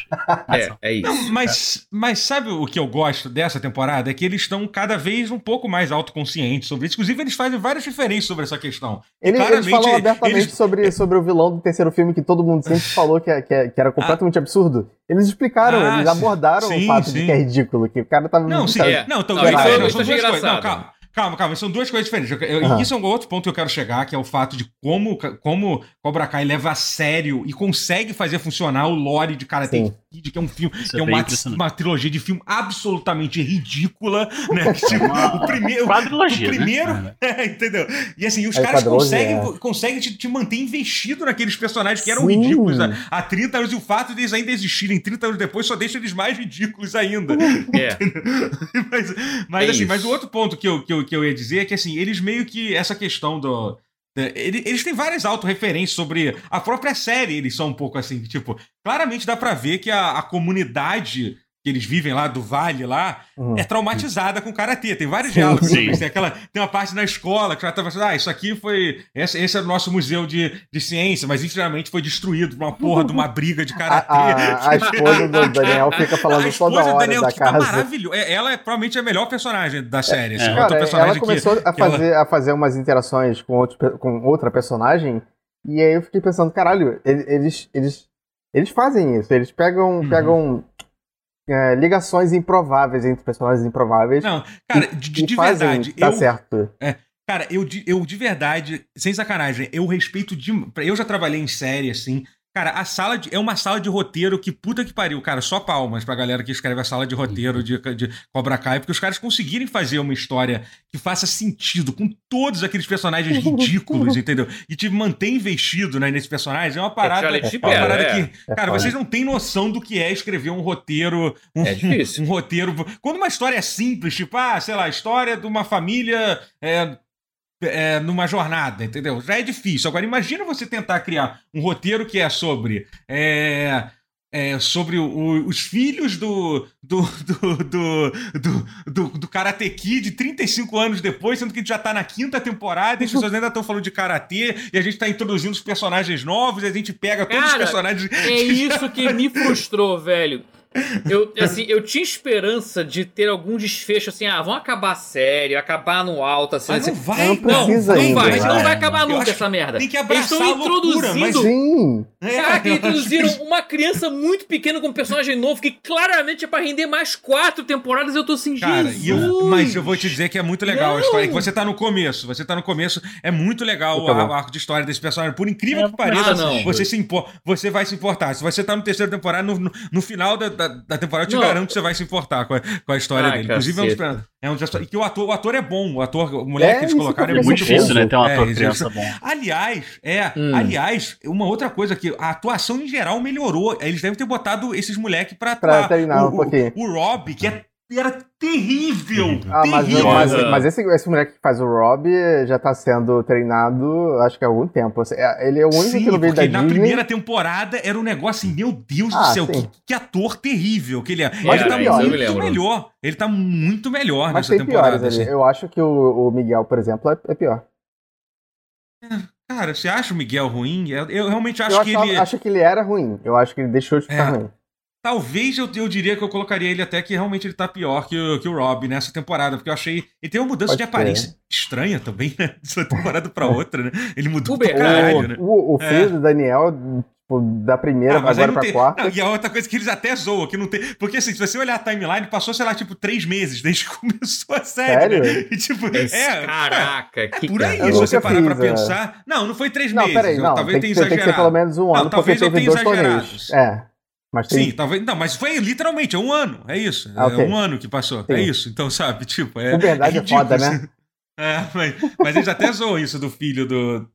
É, é isso. Não, mas, mas sabe o que eu gosto dessa temporada? É que eles estão cada vez um pouco mais autoconscientes sobre isso. Inclusive, eles fazem várias referências sobre essa questão. Ele- eles claramente, falam abertamente eles- sobre, sobre o vilão do terceiro filme que todo mundo sempre falou que, é- que, é- que era completamente absurdo. Eles explicaram, Ah, eles abordaram Sim, o fato sim. de que é ridículo, que o cara tava. Não, sim. É. Não, então, Não, isso, isso- não, isso calma. Calma, são duas coisas diferentes. Eu- Aham. Isso é um outro ponto que eu quero chegar, que é o fato de como, como Cobra Kai leva a sério e consegue fazer funcionar o lore de Karate Sim. Kid, que é um filme, Isso que é é uma, uma trilogia de filme absolutamente ridícula, né? Tipo, o primeiro, Quadrilogia, o né? primeiro, Cara. É, entendeu? E assim, os É, caras conseguem, conseguem te, te manter investido naqueles personagens que eram Sim. ridículos há, há 30 anos, e o fato de eles ainda existirem 30 anos depois só deixa eles mais ridículos ainda. É. mas mas, É assim, isso. mas o outro ponto que eu, que, eu, que eu ia dizer é que assim, eles meio que essa questão do. ele- Eles têm várias autorreferências sobre a própria série, eles são um pouco assim, tipo, claramente dá pra ver que a, a comunidade que eles vivem lá do vale lá Uhum. é traumatizada com karatê. Tem vários diálogos. sim. Tem, aquela, tem uma parte na escola que ela tava falando, ah, isso aqui foi. Esse, esse é o nosso museu de, de ciência, mas infelizmente foi destruído por uma porra de uma briga de A, karatê. a, a esposa do Daniel fica A falando esposa toda do hora Daniel da que tá casa. maravilhosa. É, Ela é provavelmente a melhor personagem da série. assim, É. outra Cara, personagem ela começou que, a, que ela- fazer, a fazer umas interações com, outro, com outra personagem, e aí eu fiquei pensando, caralho, ele- eles, eles, eles fazem isso, eles pegam, Uhum. pegam é, ligações improváveis entre personagens improváveis Não, cara, de, de- verdade, eu, certo. Cara, eu de, eu de verdade, sem sacanagem, eu respeito de. Eu já trabalhei em série, assim. Cara, a sala de, é uma sala de roteiro que puta que pariu, cara. Só palmas pra galera que escreve a sala de roteiro de, de Cobra Kai, porque os caras conseguirem fazer uma história que faça sentido com todos aqueles personagens ridículos, entendeu? E te manter investido né, nesse personagem é uma parada. Charlie É, uma Chipper, parada é. que. É Cara, vocês não têm noção do que é escrever um roteiro. Um, É difícil. um roteiro. Quando uma história é simples, tipo, ah, sei lá, história de uma família. É, numa jornada, entendeu? Já é difícil. Agora, imagina você tentar criar um roteiro que é sobre. É, é, sobre o, os filhos do do, do, do, do, do, do Karate Kid 35 anos depois, sendo que a gente já tá na quinta temporada e as pessoas ainda estão falando de karatê e a gente tá introduzindo os personagens novos e a gente pega todos Cara, os personagens. É isso que me frustrou, velho. Eu, assim, eu tinha esperança de ter algum desfecho assim, ah, vão acabar a série, acabar no alto, assim. Mas não assim. vai, Não Não, precisa não ainda, vai, vai. não vai acabar Eu nunca essa merda. tem que Eles abraçar estão a loucura, mas- introduzindo. Sim. É, Caraca, eu introduziram que- uma criança muito pequena com um personagem novo que claramente é pra render mais quatro temporadas. Eu tô assim, Cara, Jesus. eu- mas eu vou te dizer que é muito legal Não. a história. Que você tá no começo, você tá no começo, é muito legal o, arco de história desse personagem. Por incrível É, que pareça, ah, não. você, se impor, você vai se importar. Se você tá no terceiro temporada, no, no, no final da, da, da temporada, eu te Não. garanto que você vai se importar com a, com a história Ai, dele. Inclusive, é um, dos- é um e que o ator, o ator é bom. O ator, o moleque É, que eles colocaram é É muito difícil, né? Ter um É, ator eles- criança bom. Aliás, é, Hum. aliás, uma outra coisa que a atuação em geral melhorou. Eles devem ter botado esses moleques pra Pra atuar. treinar o, um pouquinho. O, o Rob, que é- era terrível. Ah, mas, terrível. mas, mas esse, esse moleque que faz o Rob já tá sendo treinado, acho que há algum tempo. É, Ele é o único Sim, que não veio da porque na Disney. primeira temporada era um negócio assim, meu Deus do Ah, céu, sim. que, que ator terrível que ele é. Mas ele tem tá eu me muito melhor. Ele tá muito melhor Mas nessa temporada. ali. assim. Eu acho que o, o Miguel, por exemplo, é, é pior. Cara, você acha o Miguel ruim? Eu, eu realmente acho eu que ele. acho que ele era ruim. Eu acho que ele deixou de ficar É. ruim. Talvez eu, eu diria que eu colocaria ele até que realmente ele tá pior que o, que o Rob nessa temporada, porque eu achei. Ele tem uma mudança Pode de aparência estranha também, né? De uma temporada pra outra, né? Ele mudou pra caralho, né? O, o filho É. do Daniel, tipo, da primeira Ah, agora pra tem. quarta. Não, e a outra coisa que eles até zoam, que não tem. Porque assim, se você olhar a timeline, passou, sei lá, tipo, três meses desde que começou a série. Né? Sério? E, tipo, Esse- é. Caraca, É que por aí, se você parar pra fiz, é. pensar. Não, não foi três Não, meses. peraí, não. talvez Tem tenha ser, tem que ser pelo exagerado. menos um Não, ano, talvez eu tenha exagerado. É. Mas tem. Sim, talvez. Não, mas foi literalmente, é um ano. É isso. Ah, ok. É um ano que passou. Sim. É isso. Então, sabe, tipo. É, Puberdade é ridículo, foda, né? assim. É, mas, mas eles até zoam isso do filho do.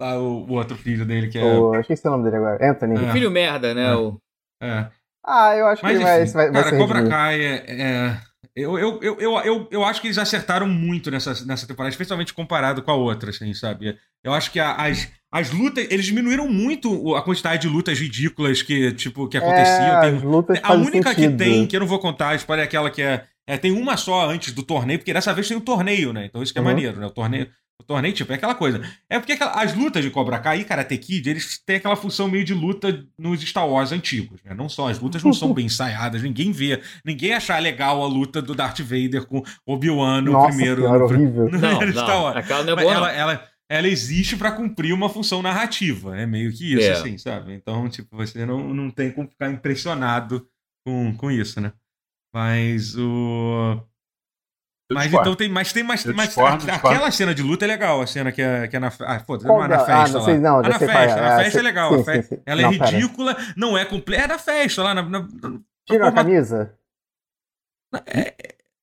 ah, o, o outro filho dele, que é. O, eu esqueci o nome dele agora. Anthony. É. Filho merda, né? É. O... é. Ah, eu acho que Mas ele vai, enfim, vai, vai cara, ser Cobra. Kai é. é- eu, eu, eu, eu, eu, eu acho que eles acertaram muito nessa, nessa temporada, especialmente comparado com a outra, assim, sabe? Eu acho que a- as, as lutas. Eles diminuíram muito a quantidade de lutas ridículas que, tipo, que aconteciam. É, Tem- a única sentido. que tem, que eu não vou contar, a história é aquela que é, é. Tem uma só antes do torneio, porque dessa vez tem o torneio, né? Então isso que é Uhum. maneiro, né? O torneio. O torneio, tipo, é aquela coisa. É porque aquela- as lutas de Cobra Kai e Karate Kid, eles têm aquela função meio de luta nos Star Wars antigos, né? Não só, as lutas não são bem ensaiadas, ninguém vê, ninguém achar legal a luta do Darth Vader com Obi-Wan no Nossa primeiro. senhora, no, horrível. no Não, primeiro Star. Wars. Aquela não é boa, ela, ela, ela existe pra cumprir uma função narrativa. É meio que isso, É. assim, sabe? Então, tipo, você não, não tem como ficar impressionado com, com isso, né? Mas o. Mas então tem. Mas tem mais. Mas discordo, a- aquela cena de luta é legal, a cena que é, que é na. Ah, foda-se, Qual não é na dela? festa. Ah, não lá. sei, não, Ah, já na sei qual festa, é. na É, festa é sei- legal. sim, a fe- sim, sim. Ela Não, é pera. ridícula, não é completa. É na festa lá, na. na- Tira a camisa?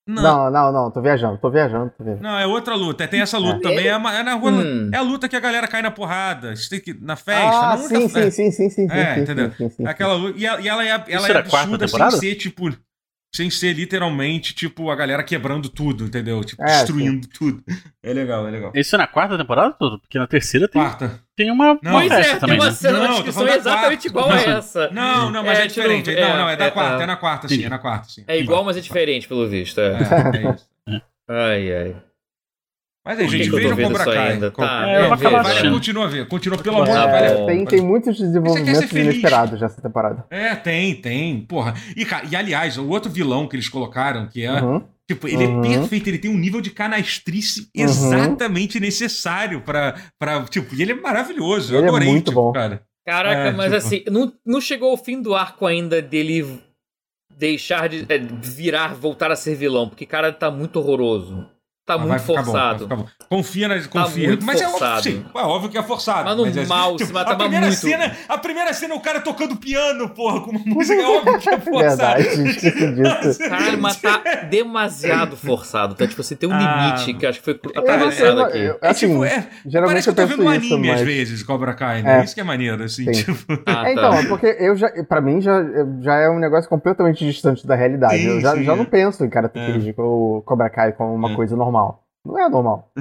não, Não, não, não, tô viajando, tô viajando, tô viajando. Não, é outra luta. Tem essa luta É. também. É, é na rua. Hum. É a luta que a galera cai na porrada. Que, na festa. ah, não sim, na- sim, sim, sim, sim, É, entendeu? Aquela luta. E ela, e ela é, ela é absurda sem temporada? ser, tipo. Sem ser literalmente, tipo, a galera quebrando tudo, entendeu? Tipo, É, destruindo tudo. É legal, é legal. Isso é na quarta temporada, tudo? Porque na terceira tem, Quarta. tem uma, Não. uma Pois festa é, tem também, uma né? cena Não, descrição falando da exatamente quarta. igual a Não. essa. Não, não, mas É, é, diferente. tipo, não, não, é da é, quarta, é. é na quarta, sim, é na quarta, sim. É igual, mas é diferente, pelo visto. É. É, é isso. Ai, ai. Mas aí, gente, eu vejam vendo Cobra Kai. ainda? Com- Tá, É, eu acabar vale, assistindo. continua a ver, continua, pelo amor de É, Deus. vale a tem, tem muitos Você quer desenvolvimentos ser feliz. inesperados nessa temporada. É, tem, tem. Porra. E, e aliás, o outro vilão que eles colocaram, que é. Uhum. Tipo, ele Uhum. é perfeito, ele tem um nível de canastrice Uhum. exatamente necessário pra, pra. Tipo, e ele é maravilhoso. Eu Ele é adorei, muito tipo, bom. cara. Caraca, É, mas tipo- assim, não, não chegou ao fim do arco ainda dele deixar de é, virar, voltar a ser vilão, porque, cara, tá muito horroroso. Tá Mas muito bom, forçado. bom. Confia na. Confia. muito mas é forçado. óbvio, sim, é óbvio que é forçado. Mas no é, mal, se matava a primeira muito. Cena, a primeira cena é o cara tocando piano, porra, com uma música, é óbvio que é forçado. Verdade. Caralho, mas tá demasiado forçado. Tá, tipo, você tem um Ah, limite que eu acho que foi atravessado sei, aqui. eu- É assim, tipo, é, geralmente parece que eu tô vendo um isso, anime às mas... vezes, Cobra Kai, né? É. Isso que é maneiro, assim, Sim. tipo. Ah, É, então, é porque eu já, pra mim já, já é um negócio completamente distante da realidade. Sim, eu já, sim, já é. não penso em Karate É. Kid ou Cobra Kai como uma É. coisa normal. Não é normal.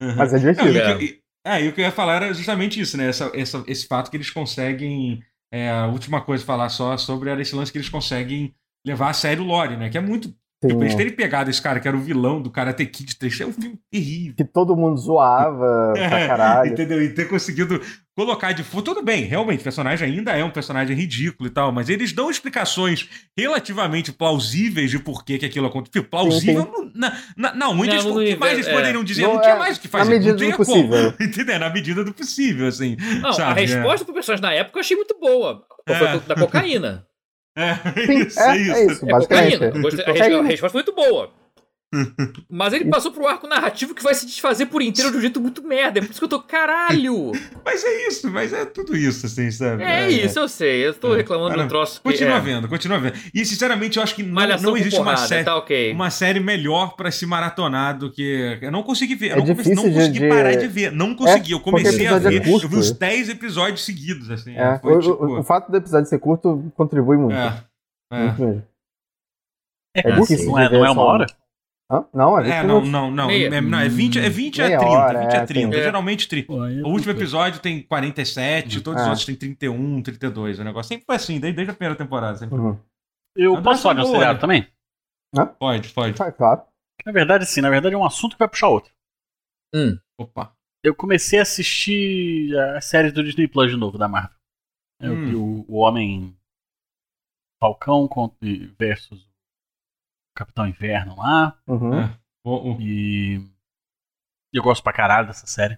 Uhum. Mas é divertido. Não, e, e, é, e o que eu ia falar era justamente isso, né? Essa, essa, esse fato que eles conseguem. É, a última coisa a falar só sobre era esse lance que eles conseguem levar a sério o Lore, né? Que é muito Tipo, eles terem pegado esse cara que era o vilão do Karate Kid 3 é um filme terrível. Que todo mundo zoava é, pra caralho. Entendeu? E ter conseguido colocar de fundo. Tudo bem, realmente, o personagem ainda é um personagem ridículo e tal, mas eles dão explicações relativamente plausíveis de por que, que aquilo aconteceu. Plausível sim, sim. na, na, na onde não, o que mais eles é. poderiam dizer? Não, não tinha é, mais o que fazer. Na medida do possível. Entendeu? Na medida do possível, assim. Não, sabe? a resposta é. pro personagem na época eu achei muito boa. Foi da cocaína. É, Sim, isso, é, isso. é isso, basicamente. É Gostei, a, resposta foi muito boa. Mas ele passou pro arco narrativo que vai se desfazer por inteiro de um jeito muito merda. É por isso que eu tô, caralho! mas é isso, mas é tudo isso, assim, sabe? É, é isso, eu sei. Eu tô é. reclamando de um troço que. Continua é. vendo, continua vendo. E sinceramente, eu acho que não, não existe porrada, uma série, tá okay. uma série melhor pra se maratonar do que. Eu não consegui ver. Eu não, comecei, não consegui de... parar de ver. Não consegui. eu comecei a ver. eu vi uns 10 episódios seguidos, assim. Foi, o, tipo... o, fato do episódio ser curto contribui muito. É. É. Muito mesmo. É, é difícil. Não é, não é uma hora? Hã? Não, é, é não, não, não, é, não. É 20, é 20 a 30. Hora, 20 a 30. É, geralmente 30. Pô, o último episódio tem 47, todos os outros tem 31, 32. O negócio sempre foi assim, desde, desde a primeira temporada. Sempre. Uhum. Eu posso falar de um seriado também? Hã? Pode, pode. Ah, claro. Na verdade, sim. Na verdade, é um assunto que vai puxar outro. Hum. Opa. Eu comecei a assistir a série do Disney Plus de novo, da Marvel. Eu hum. vi o, o Homem Falcão versus Capitão Inverno lá. Uhum. É. E eu gosto pra caralho dessa série.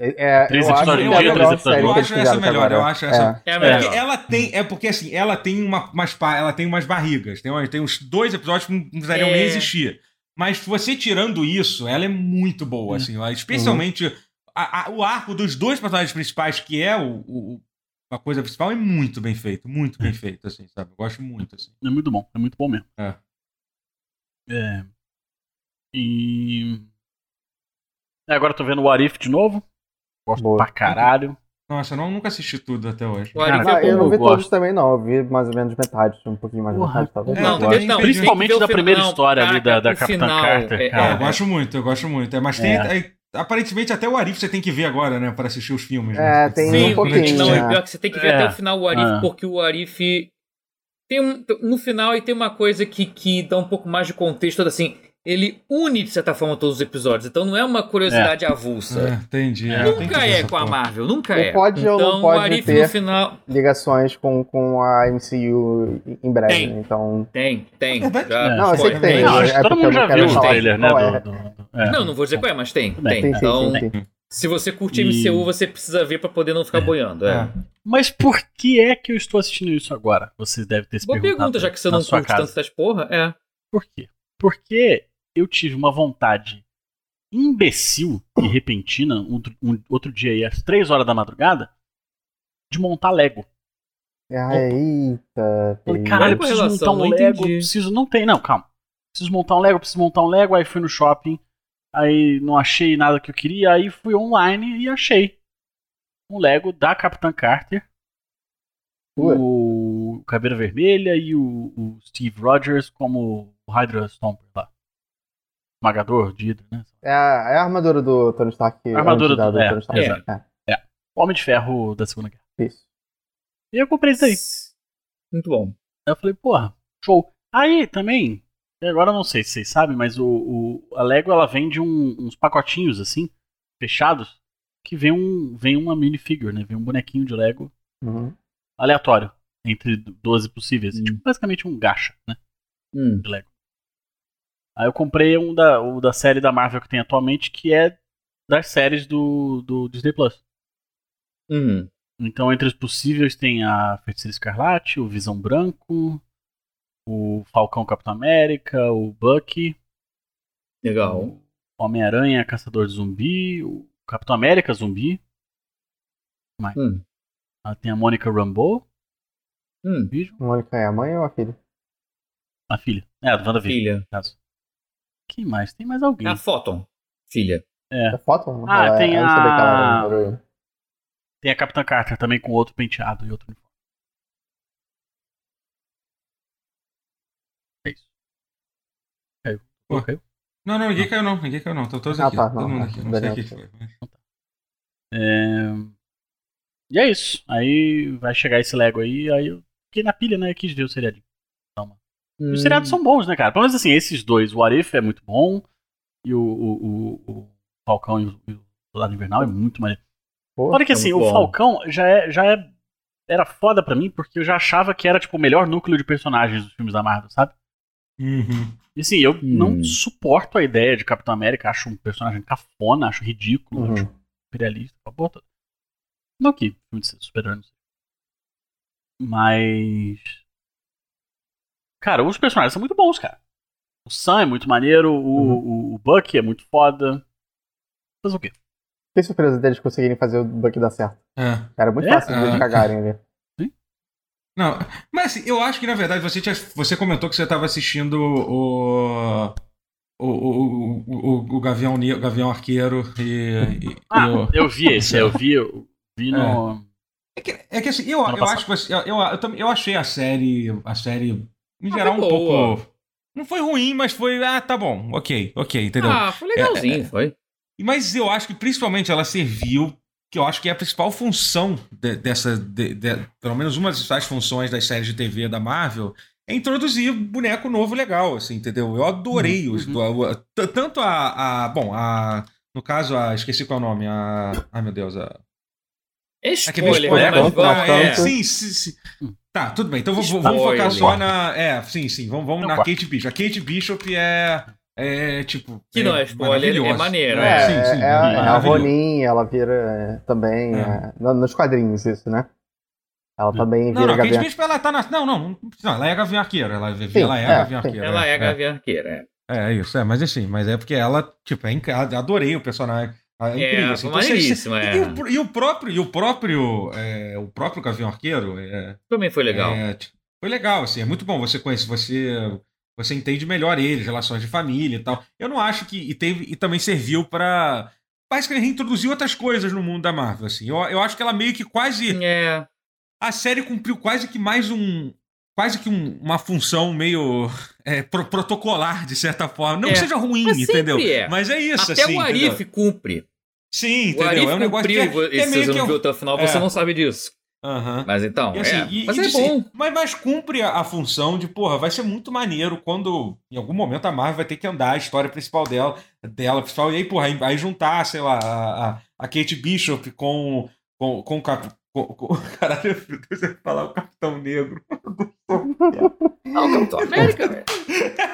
É, é três episódios no dia, três episódios Eu acho essa melhor, agora. eu acho essa. É, é, porque ela tem, é porque assim, ela tem uma, umas, ela tem umas barrigas. Tem, tem uns dois episódios que não precisariam nem é. existir. Mas você tirando isso, ela é muito boa, assim. Especialmente uhum. a, a, o arco dos dois personagens principais, que é o, o, a coisa principal é muito bem feito, muito bem feito, assim, sabe? Eu gosto muito, assim. É muito bom, é muito bom mesmo. É. É. E. É, agora eu tô vendo o Arif de novo. Gosto Boa. pra caralho. Nossa, eu não, nunca assisti tudo até hoje. Cara, ah, eu não vi todos também, não. Eu vi mais ou menos metade, um pouquinho mais de metade, talvez. Não, não, não, Principalmente da primeira história ali da, da Capitã Carter. É, é, eu gosto muito, eu gosto muito. É, mas tem. É. Aparentemente até o Arif você tem que ver agora, né? Para assistir os filmes. Né? É, tem Sim, um pouquinho. Não, é pior que você tem que ver é. até o final o Arif, porque o Arif tem um, no final e tem uma coisa que, que dá um pouco mais de contexto, assim, ele une, de certa forma, todos os episódios. Então não é uma curiosidade é. avulsa. É, entendi. É, nunca é com a Marvel, nunca é. Pode então, ou não pode o Arif ter no final... ligações com, com a MCU em breve. Tem, então... tem. tem. Já não, eu sei que tem. Não, acho que todo mundo já viu o trailer, né? É. Do, do, é. Não, não vou dizer qual é, mas tem. Tem. tem. Então, sim, sim, se você curte e... MCU, você precisa ver para poder não ficar é. boiando. É. Mas por que é que eu estou assistindo isso agora? Você deve ter se Boa pergunta, já que você não curte casa. tanto essas porra. É. Por quê? Porque eu tive uma vontade imbecil e repentina, um, um, outro dia aí, às três horas da madrugada, de montar Lego. Ah, eita. Falei, caralho, eu preciso montar um Lego. Preciso. Não tem, não, calma. Preciso montar um Lego, preciso montar um Lego. Aí fui no shopping, aí não achei nada que eu queria, aí fui online e achei um Lego da Capitã Carter. Ué. O Caveira Vermelha e o, o Steve Rogers como o Hydra Stomper lá esmagador de Hydra, né? É a, é a armadura do Tony Stark. A armadura do, do é, Tony Stark. É, é. O Homem de Ferro da Segunda Guerra. Isso. E eu comprei isso aí. Muito bom. Aí eu falei, porra, show. Aí também, agora não sei se vocês sabem, mas o, o a Lego ela vende um, uns pacotinhos assim, fechados, que vem um vem uma minifigure, né? Vem um bonequinho de Lego uhum. aleatório entre 12 possíveis, uhum. tipo basicamente um gacha, né? Uhum. De Lego. Aí eu comprei um da, da série da Marvel que tem atualmente, que é das séries do, do Disney Plus. Uhum. Então, entre os possíveis tem a Feiticeira Escarlate, o Visão Branco, o Falcão Capitão América, o Bucky. Legal. Homem-Aranha, Caçador de Zumbi, o Capitão América Zumbi. Mais. Hum. Ah, tem a Mônica Rambeau. Hum. Mônica é a mãe ou a filha? A filha. É, a do WandaVision. Filha. Caso. Quem mais? Tem mais alguém. É a Photon, filha. É. A Photon? Ah, ela, tem a... Tem a Capitã Carter também com outro penteado e outro uniforme. É isso. Caiu. Pô, caiu? Não, não, ninguém caiu não, ninguém caiu não. Estão todos ah, aqui. Tá, todo mundo aqui. Não sei o que foi. É... E é isso. Aí vai chegar esse Lego aí, aí eu fiquei na pilha, né? Quis ver o seriadinho. Calma. Hum. Os seriados são bons, né, cara? Pelo menos assim, esses dois, o Arif é muito bom e o, o, o, o Falcão e o, o Soldado Invernal é muito maneiro. Olha que assim, o Falcão já é, já é. Era foda pra mim, porque eu já achava que era, tipo, o melhor núcleo de personagens dos filmes da Marvel, sabe? Uhum. E assim, eu hum. não suporto a ideia de Capitão América, acho um personagem cafona, acho ridículo, uhum. acho imperialista, bota. Não que filme de super-herói Mas. Cara, os personagens são muito bons, cara. O Sam é muito maneiro, o, uhum. o, o Buck é muito foda. Fazer o quê? Fiquei surpreso deles conseguirem fazer o Buck dar certo. É. Era muito é? fácil é. cagarem ali. Não, mas assim, eu acho que na verdade você, tinha, você comentou que você estava assistindo o, o, o, o, o Gavião, o Gavião Arqueiro e. e ah, o... eu vi esse, eu vi, eu vi no. É. É, que, é que assim, eu, eu acho que você, eu, eu, eu, eu achei a série, a série, em ah, geral, um pouco. Não foi ruim, mas foi. Ah, tá bom, ok, ok, entendeu? Ah, foi legalzinho, é, é, foi. Mas eu acho que principalmente ela serviu que eu acho que é a principal função de, dessa, de, de, pelo menos uma das funções das séries de TV da Marvel, é introduzir boneco novo legal, assim, entendeu? Eu adorei uhum. os, tanto a, a, bom, a, no caso, a, esqueci qual é o nome, a, ai meu Deus, a... Spoiler, spoiler, né? Mas, é, sim, sim, sim. Tá, tudo bem. Então vamos focar só na. É, sim, sim. Vamos, vamos na Kate Bishop. A Kate Bishop é é tipo. Que não é spoiler, é maneiro. É, é, sim, sim, é, é a Ronin, ela vira é, também. É. É, nos quadrinhos, isso, né? Ela também vira não, não. Kate ela tá na. Não, não, não, ela é Gavião Arqueira. Ela, sim, ela é, Gavião Arqueira. Ela é, Gavião Arqueira, é. É, isso, é, mas assim, mas é porque ela, tipo, é incrível. Adorei o personagem. É incrível. Assim. Então, maneiríssimo, é. E o, e o, próprio, e o próprio, é, o próprio Gavião Arqueiro. É, também foi legal. É, foi legal, assim, é muito bom você conhecer, você você entende melhor eles, relações de família e tal. Eu não acho que. E, teve, e também serviu para. Basicamente reintroduzir outras coisas no mundo da Marvel. Assim. Eu, eu acho que ela meio que quase. É. A série cumpriu quase que mais um. Quase que um, uma função meio é, pro, protocolar, de certa forma. Não é. que seja ruim, Mas entendeu? É. Mas é isso, Até assim. o Arif entendeu? cumpre. Sim, entendeu? O Arif é um negócio que, é, é meio você que não viu até o final, você é. não sabe disso. Uhum. Mas então, assim, é, e, mas e, é bom. Mas, mas cumpre a, a, função de, porra, vai ser muito maneiro quando em algum momento a Marvel vai ter que andar a história principal dela, dela principal, e aí, porra, aí, aí juntar, sei lá, a, a Kate Bishop com, com, com, com, com caralho, eu ia falar o Capitão Negro. Não, o Capitão América, velho.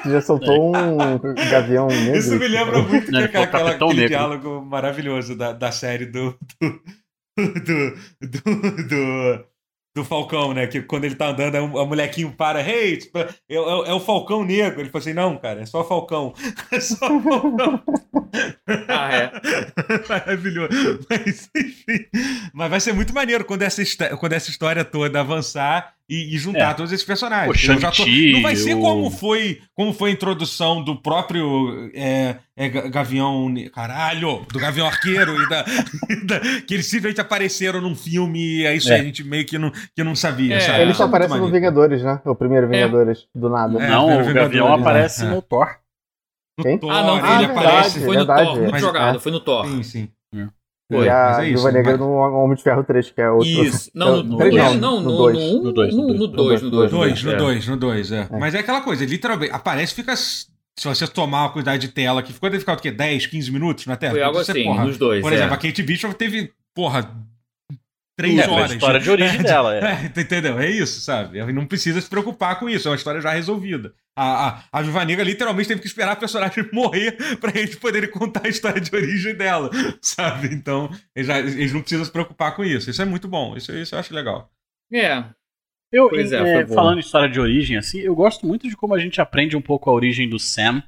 Já soltou um gavião negro. Isso me lembra muito Não, aquela, aquela, aquele diálogo maravilhoso da, da série do, do do, do, do, do Falcão, né? Que quando ele tá andando, o molequinho para, hey, tipo, é, é, é, o Falcão Negro. Ele falou assim: não, cara, é só Falcão. É só Falcão. ah, é. Maravilhoso. Mas, enfim. Mas vai ser muito maneiro quando essa, quando essa história toda avançar e, e juntar é. todos esses personagens. O tô... Não vai ser como foi como foi a introdução do próprio é, é, Gavião. Caralho! Do Gavião Arqueiro e da, da, que eles simplesmente apareceram num filme e é isso aí, é. a gente meio que não, que não sabia. É. Sabe? Ele só aparece no Vingadores, né? O primeiro é. Vingadores, do nada. não, o Gavião aparece no Thor. No Quem? Thor, ah, não, ele ah, aparece. Foi no Thor, muito jogado, foi no Thor. Sim, sim. Foi, e a é Viúva Negra mas... no Homem de Ferro 3, que é outro. Isso. Não, no 3 não, no 2. No 2, no 2. No 2, no 2. No 2, no 2, é. Mas é aquela coisa, literalmente, aparece fica. Se você tomar uma quantidade de tela que ficou, deve ficar o quê? 10, 15 minutos na tela? Foi algo assim, porra, nos dois. Por exemplo, a Kate Bishop teve, porra, três é, horas. É a história de origem dela, é. é. Entendeu? É isso, sabe? Não precisa se preocupar com isso, é uma história já resolvida. A, a, a Viva Negra literalmente teve que esperar a personagem morrer pra eles poderem contar a história de origem dela, sabe? Então, eles, já, eles não precisam se preocupar com isso. Isso é muito bom, isso, isso eu acho legal. É. Eu, é, é falando em história de origem, assim, eu gosto muito de como a gente aprende um pouco a origem do Sam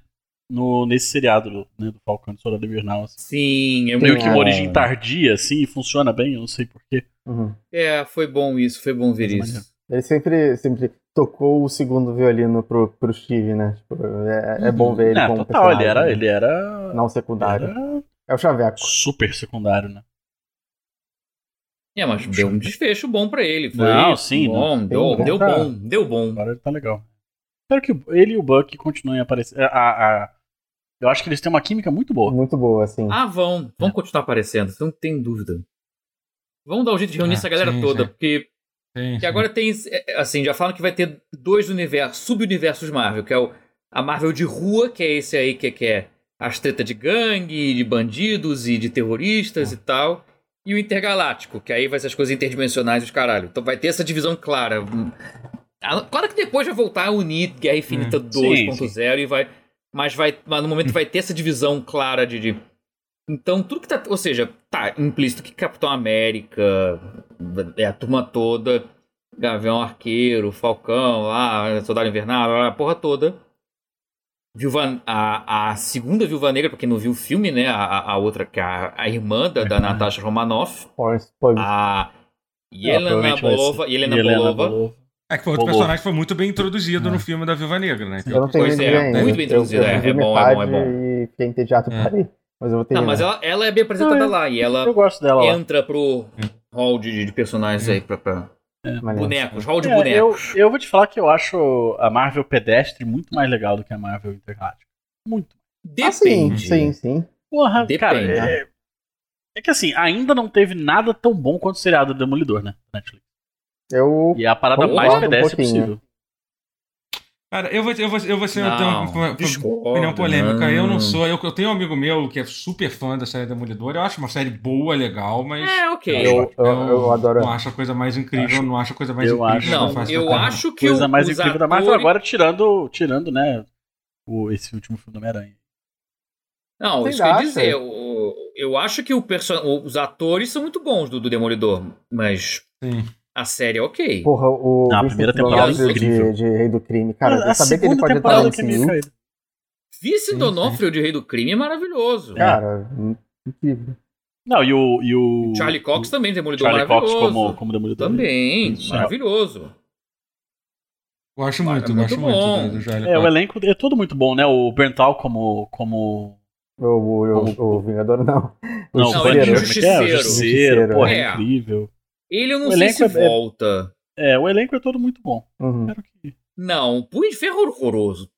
no, nesse seriado né, do Falcão de Soldado Invernal. Assim. Sim, é Meio que uma origem tardia, assim, e funciona bem, eu não sei porquê. Uhum. É, foi bom isso, foi bom ver isso. Ele sempre, sempre tocou o segundo violino pro, pro Steve, né? Tipo, é, é bom ver ele é, como total, personagem. Ele era, ele era. Não secundário. Era... É o Chaveco. Super secundário, né? É, mas deu um desfecho bom pra ele. Foi não, sim. Bom, não. Deu, deu, deu bom, deu bom. Agora ele tá legal. Espero que ele e o Buck continuem a aparecer. A, a, Eu acho que eles têm uma química muito boa. Muito boa, assim. Ah, vão. Vão continuar aparecendo, você não tem dúvida. Vão dar um jeito de reunir é, essa galera sim, toda, sim. porque. Sim, que agora tem. É, assim, já falam que vai ter dois universos, sub-universos Marvel, que é o, a Marvel de rua, que é esse aí que, que é as tretas de gangue, de bandidos e de terroristas e tal. E o Intergaláctico, que aí vai ser as coisas interdimensionais dos caralho. Então vai ter essa divisão clara. Ah, claro que depois vai voltar a unir Guerra Infinita hum, 2.0 e vai. Mas vai. Mas no momento vai ter essa divisão clara de, de. Então, tudo que tá. Ou seja, tá implícito que Capitão América, é a turma toda, Gavião Arqueiro, Falcão, lá, Soldado Invernal, a porra toda Viúva, a, a segunda Viúva Negra, pra quem não viu o filme, né? A, a outra, que é a, a irmã da, da Natasha Romanoff. A Yelena Bolova. Yelena Bolova. É que foi outro personagem que foi muito bem introduzido é. no filme da Viúva Negra, né? Eu não tenho pois é, ainda. muito bem introduzido. É, é, bom, é bom, é bom. E fiquei entediado é. parei. Mas eu vou ter Não, mas ela, ela é bem apresentada lá. E ela eu gosto dela, entra pro hall de, de personagens aí pra, pra é. Bonecos, hall de é, bonecos. Eu, eu vou te falar que eu acho a Marvel pedestre muito mais legal do que a Marvel Intergaláctica. Muito. Depende. Ah, sim, sim, sim. Porra, Depende. cara, é, é, que assim, ainda não teve nada tão bom quanto o seriado do Demolidor, né? Netflix. Eu e é a parada mais pedestre um possível. Cara, eu vou, eu vou, eu vou ser não, uma, opinião polêmica. Não. Eu não sou. Eu, eu tenho um amigo meu que é super fã da série Demolidor. Eu acho uma série boa, legal, mas. É, ok. Eu, eu, eu adoro. Não acho a coisa mais incrível, acho, não acho a coisa mais eu incrível. Acho, não, eu acho que. coisa mais incrível atores... da Marvel agora, tirando, tirando né, o, esse último filme do Homem-Aranha. Não, Você isso quer dizer, eu, eu acho que o person... os atores são muito bons do, do Demolidor, mas. Sim. A série é ok. Porra, o. Não, a primeira temporada é incrível. De, de Rei do Crime. Cara, eu sabia que ele pode estar no MCU. Vice Donofrio de Rei do Crime é maravilhoso. Cara, incrível. Não, e o. E o Charlie Cox o, também, Demolidor Charlie maravilhoso. Cox como, como Demolidor. Também, Isso, maravilhoso. Gosto muito, é gosto muito, muito do, Charlie É, Cox. o elenco é todo muito bom, né? O Berntal como. como... O, o, o, o Vingador não. O não, não, o Justiceiro. É, o Justiceiro, é, é incrível. Ele eu não o sei se é, volta. É, o elenco é todo muito bom. Uhum. Que... Não, o Punho de Ferro é horroroso.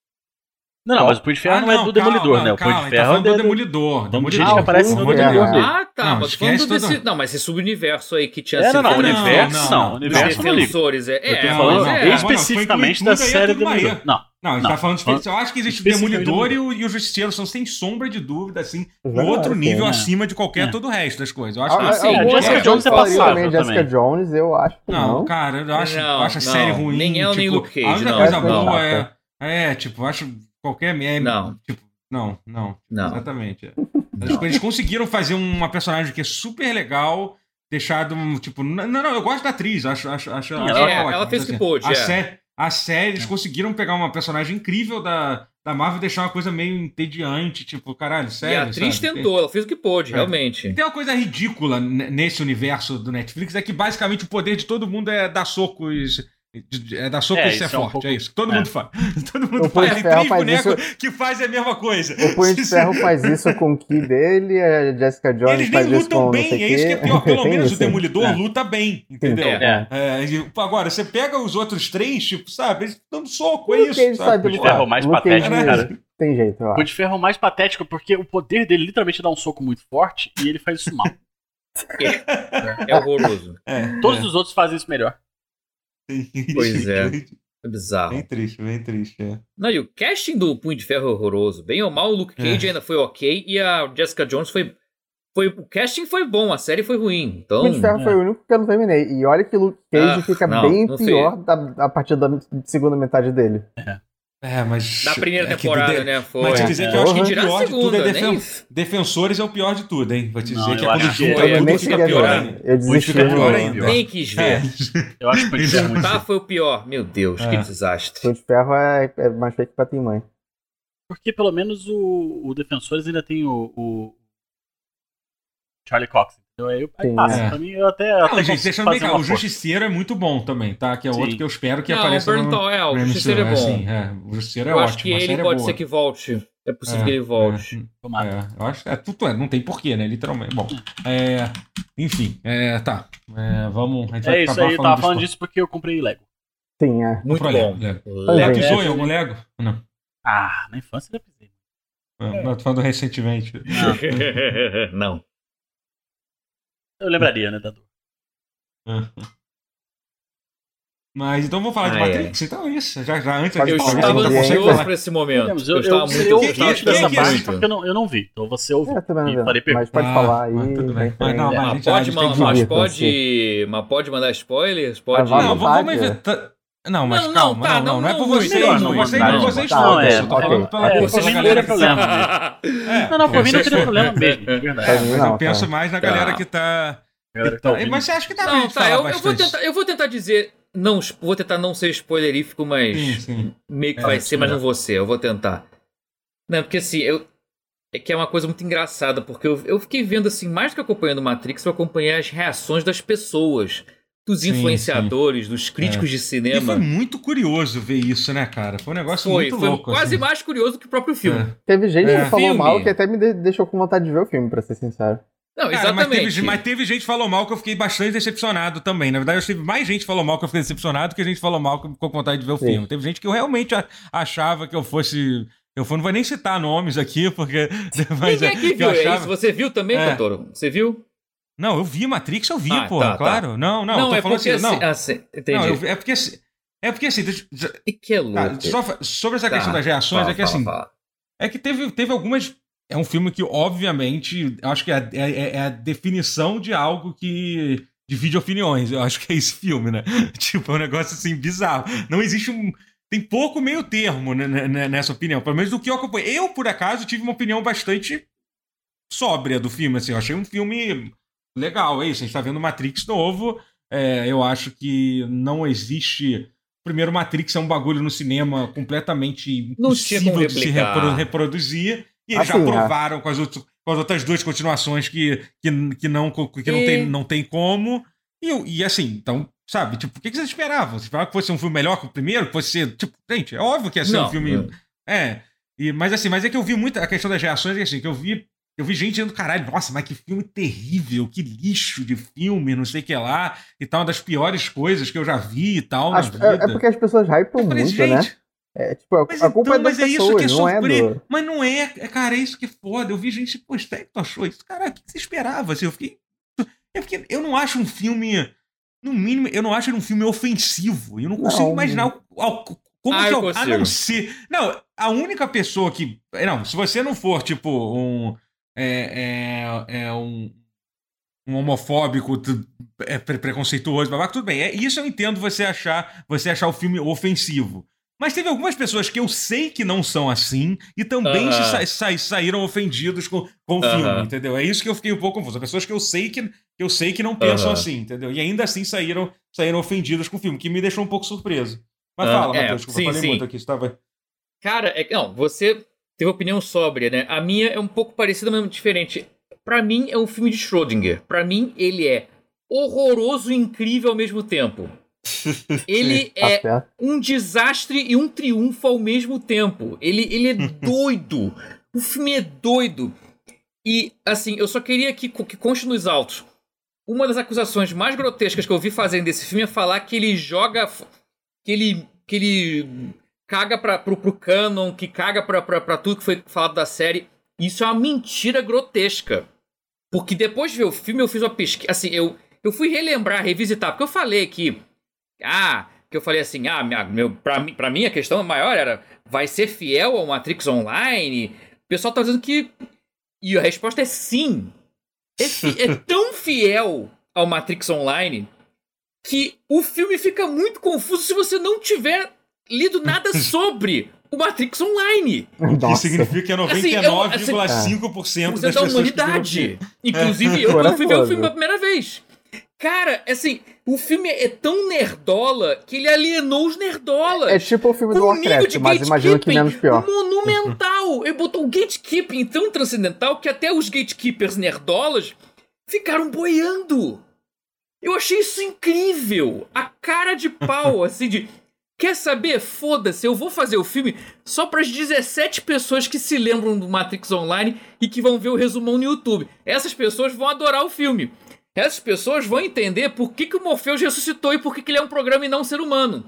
Não, não, mas o Punho de Ferro ah, não, é do Demolidor, né? O Punho de Ferro tá é do Demolidor. Demolidor. Ah, aparece no Demolidor. Ah, tá. Não, mas falando desse. Não, mas esse subuniverso aí que tinha sido. Não, não, universo não. Universo defensores. É, é, falando é, especificamente da série Demolidor. Não. Não, ele tá falando de. Eu acho que existe o Demolidor e o, e o Justiceiro são sem sombra de dúvida, assim, outro nível acima de qualquer todo o resto das coisas. Eu acho que assim. A Jessica Jones é passável. Jessica Jones, eu acho que não. Não, cara, eu acho, acho a série ruim. Nem ela, nem Luke Cage. A única coisa boa é. É, tipo, acho Qualquer meme. Não. Tipo, não, não. Não. Exatamente. É. Não. Eles conseguiram fazer uma personagem que é super legal, deixado, tipo. Não, não, eu gosto da atriz, acho. acho, acho, acho é, ela, ela fez o que pôde. A, é. sé, a série, eles conseguiram pegar uma personagem incrível da, da Marvel e deixar uma coisa meio entediante, tipo, caralho, sério. E a atriz sabe? tentou, ela fez o que pôde, é. realmente. E tem uma coisa ridícula nesse universo do Netflix, é que basicamente o poder de todo mundo é dar socos é da soco é, e ser forte, é, um pouco... é, isso. Todo é. mundo faz. Todo mundo faz. Tem três bonecos isso... que fazem a mesma coisa. O Punho de Ferro faz isso com o Ki dele, a Jessica Jones Eles faz isso com bem, é isso que é pior. Pelo menos o Demolidor é. luta bem, entendeu? É. agora, você pega os outros três, tipo, sabe? Eles dão soco, é isso. Sabe? Sabe de Ferro mais patético, cara. Tem jeito, ó. O de Ferro mais patético porque o poder dele literalmente dá um soco muito forte e ele faz isso mal. É, é horroroso. Todos os outros fazem isso melhor. Pois é. É bizarro. Bem triste, bem triste, é. Não, e o casting do Punho de Ferro é horroroso. Bem ou mal, o Luke Cage é. ainda foi ok e a Jessica Jones foi. Foi, o casting foi bom, a série foi ruim. Então, Punho de Ferro é. foi o único que eu não terminei. E olha que o Luke Cage ah, fica não, bem não pior da, a partir da segunda metade dele. É. É, mas. Da primeira é temporada, de, né? Foi. Mas te dizer é. que eu acho que o pior segunda, de tudo é defen Defensores é o pior de tudo, hein? Vou te dizer não, que é quando junta é, tudo fica pior ainda. Eu desisti. Fica pior ainda. Nem quis ver. É. Eu acho que juntar foi o pior. Meu Deus, que desastre. O de ferro é, é mais feito pra ter mãe. Porque pelo menos o, o Defensores ainda tem o, o Charlie Cox. Então aí, aí passa. É. Pra mim, eu até. Não, até gente, deixando bem claro, o Justiceiro é muito bom também, tá? Que é Sim. outro que eu espero que não, apareça. O Berntal, é, o Justiceiro é bom. Assim, é, o Justiceiro é eu ótimo. Acho que ele pode é ser que volte. É possível é, que ele volte. É, é, eu acho é, tudo é, não tem porquê, né? Literalmente. Bom, é, enfim, é, tá. É, vamos. A gente é isso aí, eu tava falando disso porque eu comprei Lego. Sim, é. Muito bom. Lego. Lego. Lego. Lego. algum Lego? Não. Ah, na infância eu pisei. É. Não, tô falando recentemente. Não. Eu lembraria, né, Dadu? Mas então vamos falar ai, de Matrix, ai. então é isso. Já, já antes eu estava ansioso para esse momento. Eu, eu, estava muito eu, eu, dessa parte porque eu não, eu não vi. Então você ouviu. É, mas pode ah, falar aí. Mas tudo bem. Mas, não, mas, pode, mas, mas, pode, mas pode mandar spoilers? Pode. Não, vamos evitar. Não, mas não, calma, tá, não, não, não, é por você, não, não, você, não, vocês todos. É, eu tô falando pela é, você não teria problema. Não, não, por mim não teria problema mesmo, de verdade. Mas eu penso mais na galera que tá. Mas você acha que tá Não, tá, eu vou tentar dizer não, vou tentar não ser spoilerífico, mas meio que é, vai ser, mas não vou ser. Eu vou tentar. Não, porque assim, eu. É que é uma coisa muito engraçada, porque eu, eu fiquei vendo assim, mais do que acompanhando Matrix, eu acompanhei as reações das pessoas, dos sim, influenciadores, dos críticos é. de cinema. E foi muito curioso ver isso, né, cara? Foi um negócio foi, muito foi louco. Foi quase assim. mais curioso que o próprio filme. É. Teve gente que falou filme. mal que até me deixou com vontade de ver o filme, pra ser sincero. Não, Cara, exatamente. Mas teve, mas teve, gente que falou mal que eu fiquei bastante decepcionado também. Na verdade, eu tive mais gente que falou mal que eu fiquei decepcionado que a gente falou mal que ficou com vontade de ver o Sim. filme. Teve gente que eu realmente achava que eu fosse. Eu não vou nem citar nomes aqui, porque. Mas, Quem é que viu? achava... É isso? Você viu também, é. Totoro? Você viu? Não, eu vi Matrix, eu vi, ah, pô, tá, tá. claro. Tá. Não, não, não é porque assim, não. Assim, entendi. Não, eu, é porque assim, é porque assim, e que é louco. Só, sobre essa tá. questão das reações, fala, é que assim, fala. é que teve, teve algumas é um filme que, obviamente, acho que é, é, é, é, a definição de algo que divide opiniões. Eu acho que é esse filme, né? tipo, é um negócio assim bizarro. Não existe um. Tem pouco meio termo nessa opinião, pelo menos do que eu acompanhei. Eu, por acaso, tive uma opinião bastante sóbria do filme. Assim, eu achei um filme legal, é isso. A gente tá vendo Matrix novo. É, eu acho que não existe. Primeiro, Matrix é um bagulho no cinema completamente impossível de se reproduzir. E eles assim, já é. provaram com as, outras, com as, outras duas continuações que, que, que, não, que não, tem, não tem como. E, e assim, então, sabe, tipo, o que, que vocês esperavam? Vocês esperavam que fosse um filme melhor que o primeiro? Que fosse ser, tipo, gente, é óbvio que ia ser não, um filme. Não. É. E, mas assim, mas é que eu vi muito a questão das reações, é assim, que eu vi. Eu vi gente dizendo, caralho, nossa, mas que filme terrível, que lixo de filme, não sei o que lá, e tal, uma das piores coisas que eu já vi e tal. Acho, é, é, porque as pessoas hypam muito, né? É, tipo, a, mas a culpa então, é das mas pessoas, é isso que é surpre... é do... Mas não é, é, cara, é isso que é foda. Eu vi gente, pô, é que tu achou isso? Cara, o que você esperava? Assim, eu fiquei. Eu, fiquei... eu não acho um filme. No mínimo, eu não acho ele um filme ofensivo. Eu não consigo não. imaginar o, o, como ah, que eu, a não ser. Não, a única pessoa que. Não, se você não for, tipo, um. É, é, é um um homofóbico é preconceituoso, babaca, tudo bem. É, isso eu entendo você achar, você achar o filme ofensivo. Mas teve algumas pessoas que eu sei que não são assim e também uh -huh. sa sa saíram ofendidos com, com o uh -huh. filme, entendeu? É isso que eu fiquei um pouco confuso. Pessoas que eu sei que, que eu sei que não pensam uh -huh. assim, entendeu? E ainda assim saíram, saíram ofendidos com o filme, que me deixou um pouco surpreso. Mas fala, é, Matheus, que eu falei sim. muito aqui. Estava... Cara, é, não, você teve opinião sóbria, né? A minha é um pouco parecida, mas diferente. Para mim, é um filme de Schrödinger. Para mim, ele é horroroso e incrível ao mesmo tempo. Ele é um desastre e um triunfo ao mesmo tempo. Ele, ele é doido. o filme é doido. E, assim, eu só queria que, que conste nos autos. Uma das acusações mais grotescas que eu vi fazendo desse filme é falar que ele joga. que ele. que ele caga pra, pro, pro canon, que caga pra, pra, pra tudo que foi falado da série. Isso é uma mentira grotesca. Porque depois de ver o filme, eu fiz uma pesquisa. Assim, eu, eu fui relembrar, revisitar, porque eu falei que ah, que eu falei assim, ah, minha, meu, pra, mim, pra mim a questão maior era, vai ser fiel ao Matrix Online? O pessoal tá dizendo que... E a resposta é sim. É, é tão fiel ao Matrix Online que o filme fica muito confuso se você não tiver lido nada sobre o Matrix Online. Nossa. Que significa que é 99,5% assim, assim, das da humanidade. Inclusive eu, quando fui ver o filme pela primeira vez. Cara, assim, o filme é tão nerdola que ele alienou os nerdolas. É tipo o filme do Warcraft, mas imagina que menos pior. Monumental! Ele botou o gatekeeping tão transcendental que até os gatekeepers nerdolas ficaram boiando. Eu achei isso incrível. A cara de pau, assim, de. Quer saber? Foda-se, eu vou fazer o filme só para as 17 pessoas que se lembram do Matrix Online e que vão ver o resumão no YouTube. Essas pessoas vão adorar o filme essas pessoas vão entender por que, que o Morpheus ressuscitou e por que, que ele é um programa e não um ser humano.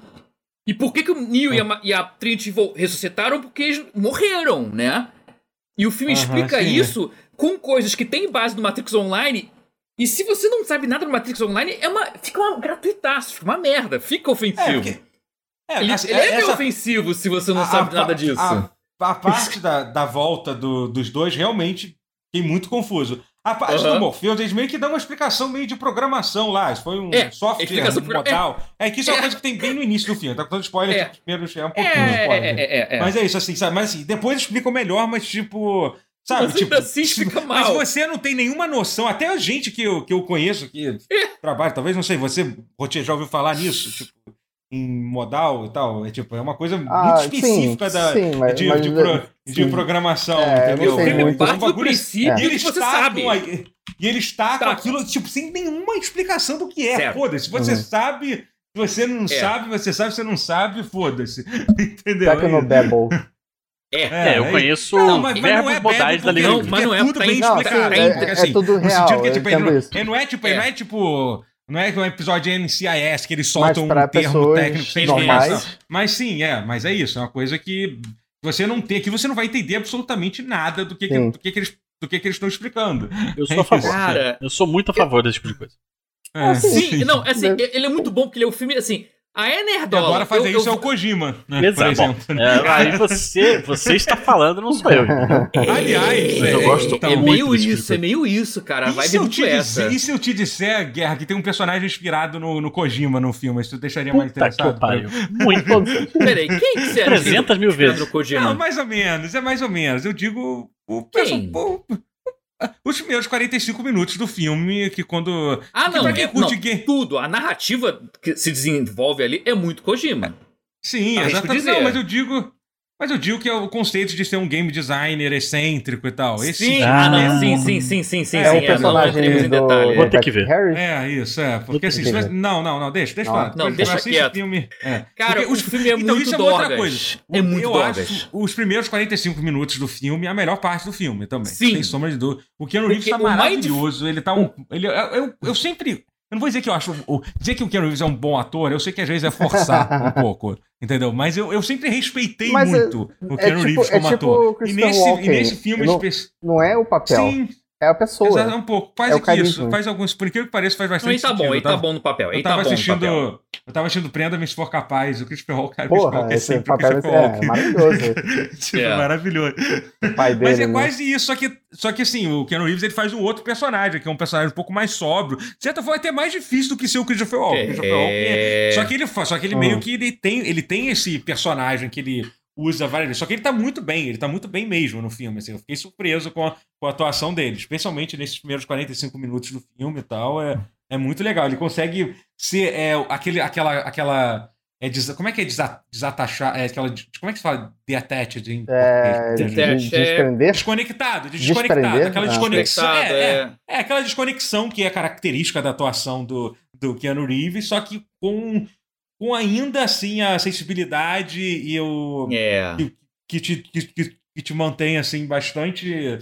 E por que, que o Neo e a, e a Trinity ressuscitaram? Porque eles morreram, né? E o filme uh -huh, explica sim. isso com coisas que tem base no Matrix Online. E se você não sabe nada do Matrix Online, é uma, fica uma gratuitaço, fica uma merda, fica ofensivo. É, porque, é, ele, ele é essa, ofensivo se você não a, sabe a, nada disso. A, a parte da, da volta do, dos dois realmente fiquei muito confuso. A parte uhum. do Morpheus, eles meio que dão uma explicação meio de programação lá. Isso foi um é, software um modal. É. é que isso é uma é. coisa que tem bem no início do filme. Tá contando spoiler, é. primeiros é um pouquinho é, spoiler. É, é, Mas é isso, assim, sabe? Mas assim, depois explicam melhor, mas tipo. Sabe, mas tipo, assim fica mal. Mas você não tem nenhuma noção, até a gente que eu, que eu conheço, que trabalha, talvez, não sei, você, já ouviu falar nisso? Tipo, em modal e tal. É, tipo, é uma coisa ah, muito específica sim, da, sim, mas, de, mas, de, pro, de, programação, é, entendeu? Ele muito. parte do princípio é. e eles você sabe. e ele está tá. com aquilo, tipo, sem nenhuma explicação do que é. Foda-se. Você uhum. sabe, se você não é. sabe, você sabe, você não sabe, foda-se. Entendeu? Tecnobabble. É, é, é, eu conheço não, mas, mas verbos é modais da língua. Mas não é tudo bem explicado. É, é, é, tudo real. No sentido que, tipo, ele não, ele não é tipo, ele não é é um episódio de NCIS que eles soltam um termo técnico sem explicação. Mas sim, é, mas é isso. É uma coisa que você não tem. Aqui você não vai entender absolutamente nada do que, que do que, que eles do que, que eles estão explicando. Eu sou a favor. Cara, eu sou muito a favor desse tipo de coisa. É. Sim, não, assim, ele é muito bom porque ele é um filme, assim, a Enerdola. Agora fazer eu, isso eu... é o Kojima, né? Exato. É, aí você, você está falando, não sou eu. É, Aliás, é, eu gosto é, é meio tipo isso, é meio isso, cara. Vai se, eu te dizer, e se eu te disser, Guerra, que tem um personagem inspirado no, no Kojima no filme? Isso deixaria Puta mais interessado? Que Muito. Peraí, quem que você 300 mil vezes. No Kojima? Não, mais ou menos, é mais ou menos. Eu digo o, quem? o, os primeiros 45 minutos do filme, que quando. Ah, não, é, não tudo. A narrativa que se desenvolve ali é muito Kojima. Sim, exatamente. Não, mas eu digo. Mas eu digo que é o conceito de ser um game designer excêntrico e tal. Esse sim, ah, não, sim, sim, sim, sim, sim. É, sim, o personagem é, do... detalhe. Vou ter que ver. É, isso, é. Porque assim, não, não, não, deixa, deixa não, Não, deixa quieto. Filme, é. Cara, porque o filme é então, muito isso é outra coisa. É muito Eu dorgas. acho os primeiros 45 minutos do filme a melhor parte do filme também. Sim. Sem sombra de dúvida. O Keanu Reeves tá maravilhoso. Ele tá um... Ele, eu, eu sempre eu não vou dizer que eu acho. O, dizer que o Keanu Reeves é um bom ator, eu sei que às vezes é forçar um pouco, entendeu? Mas eu, eu sempre respeitei Mas muito é, o Keanu é tipo, Reeves como é tipo ator. E nesse, e nesse filme. Não, não é o papel. Sim. É a pessoa. Exato, é um pouco. Faz é isso. Faz alguns. Por incrível que pareça, faz bastante. Ele tá bom, ele tá bom no papel. Ele eu tava tá assistindo. Eu tava assistindo Prenda-me se for capaz. O Christopher Walken, cara, Porra, é sempre o Christopher é. É, maravilhoso. tipo, yeah. maravilhoso. pai dele, Mas é né? quase isso. Só que, só que assim, o Keanu Reeves ele faz um outro personagem, que é um personagem um pouco mais sóbrio. De certa forma, é até mais difícil do que ser o Christopher Walken. É... Christopher é... Só que ele, só que ele uhum. meio que ele tem, ele tem esse personagem que ele usa várias vezes. Só que ele tá muito bem, ele tá muito bem mesmo no filme. Assim, eu fiquei surpreso com a, com a atuação dele, especialmente nesses primeiros 45 minutos do filme e tal. É, é muito legal. Ele consegue ser é, aquele, aquela. aquela é, des, como é que é desatachar? É, aquela, como é que se fala detached em é, de, de, desprender? Desconectado, de desconectado. Aquela ah. desconexão. É, é, é, aquela desconexão que é característica da atuação do, do Keanu Reeves, só que com com ainda assim a sensibilidade e o. É. Que, que, te, que, que te mantém assim bastante.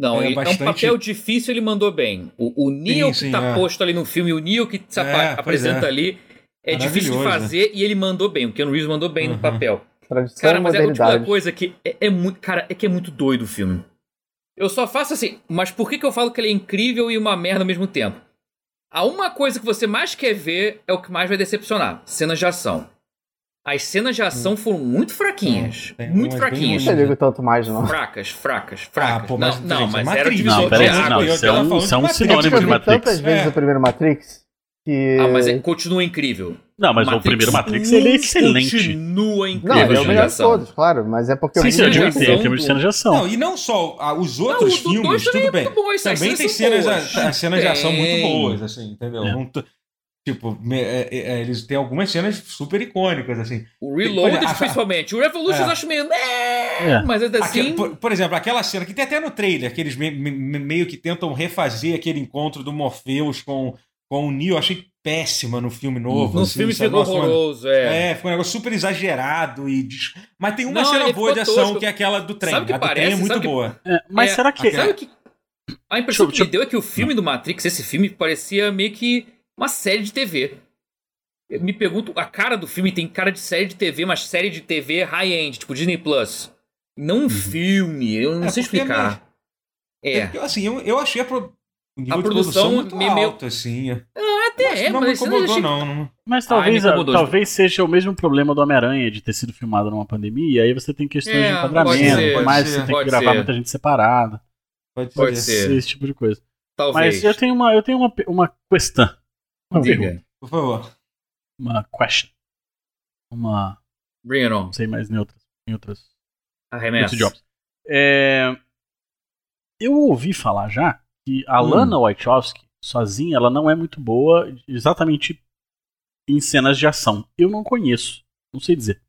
Não, é, bastante... é um papel difícil, ele mandou bem. O, o Neo sim, que sim, tá é. posto ali no filme, o Neo que se é, apresenta é. ali, é difícil de fazer né? e ele mandou bem. O Ken Reeves mandou bem uhum. no papel. Tradição cara, mas é a tipo coisa que é, é, muito. Cara, é que é muito doido o filme. Eu só faço assim, mas por que, que eu falo que ele é incrível e uma merda ao mesmo tempo? A uma coisa que você mais quer ver é o que mais vai decepcionar: cenas de ação. As cenas de ação hum. foram muito fraquinhas. Hum, muito fraquinhas. Não ligo tanto mais, não. Fracas, fracas, fracas. Ah, pô, mas, não, não, mas Matrix, era divisor de água. Não, isso é um, isso é um sinônimo de Matrix. tantas vezes é. o primeiro Matrix que... Ah, mas é, continua incrível. Não, mas Matrix o primeiro Matrix ele é excelente. Continua incrível. Não, ele é o melhor de todos, claro, mas é porque... Sim, sim, eu digo que tem, tem cena de ação. Não, e não só ah, os outros não, filmes, tudo é bem. Também tem cenas, cenas de ação muito boas, assim, entendeu? É. Não, Tipo, é, é, é, eles têm algumas cenas super icônicas, assim. O Reloaded, a, principalmente. O Revolution é. eu acho meio. É, mas assim. Aquela, por, por, exemplo, aquela cena que tem até no trailer, que eles me, me, meio que tentam refazer aquele encontro do Morpheus com, com o Neo. Eu achei péssima no filme novo. No assim, filme ficou horroroso, é. É, ficou um negócio super exagerado. e Mas tem uma Não, cena boa de ação tosco. que é aquela do trem. Sabe a do parece, trem é muito boa. É, mas será que. Sabe que. A impressão deixa, que me deu é que o filme do Matrix, esse filme, parecia meio que uma série de TV. Eu me pergunto, a cara do filme tem cara de série de TV, mas série de TV high-end, tipo Disney Plus. Não um uhum. filme, eu não é, sei explicar. É. é. assim, eu, eu achei a, pro... a produção, produção muito meio... alto, assim. Ah, até é, não mas me incomodou, achei... não, não. Mas talvez, ah, talvez seja o mesmo problema do Homem-Aranha de ter sido filmado numa pandemia, e aí você tem questões é, de enquadramento, mas você tem que gravar ser. muita gente separada. Pode, pode ser. ser. Esse tipo de coisa. Talvez. Mas eu tenho uma, eu tenho uma, uma questão. Uma Diga. Pergunta. Por favor. Uma question. Uma. Bring it on. Não sei mais em outras. Em outras. Arremessa. Jobs. É, eu ouvi falar já que a hum. Lana Wachowski, sozinha, ela não é muito boa exatamente em cenas de ação. Eu não conheço. Não sei dizer.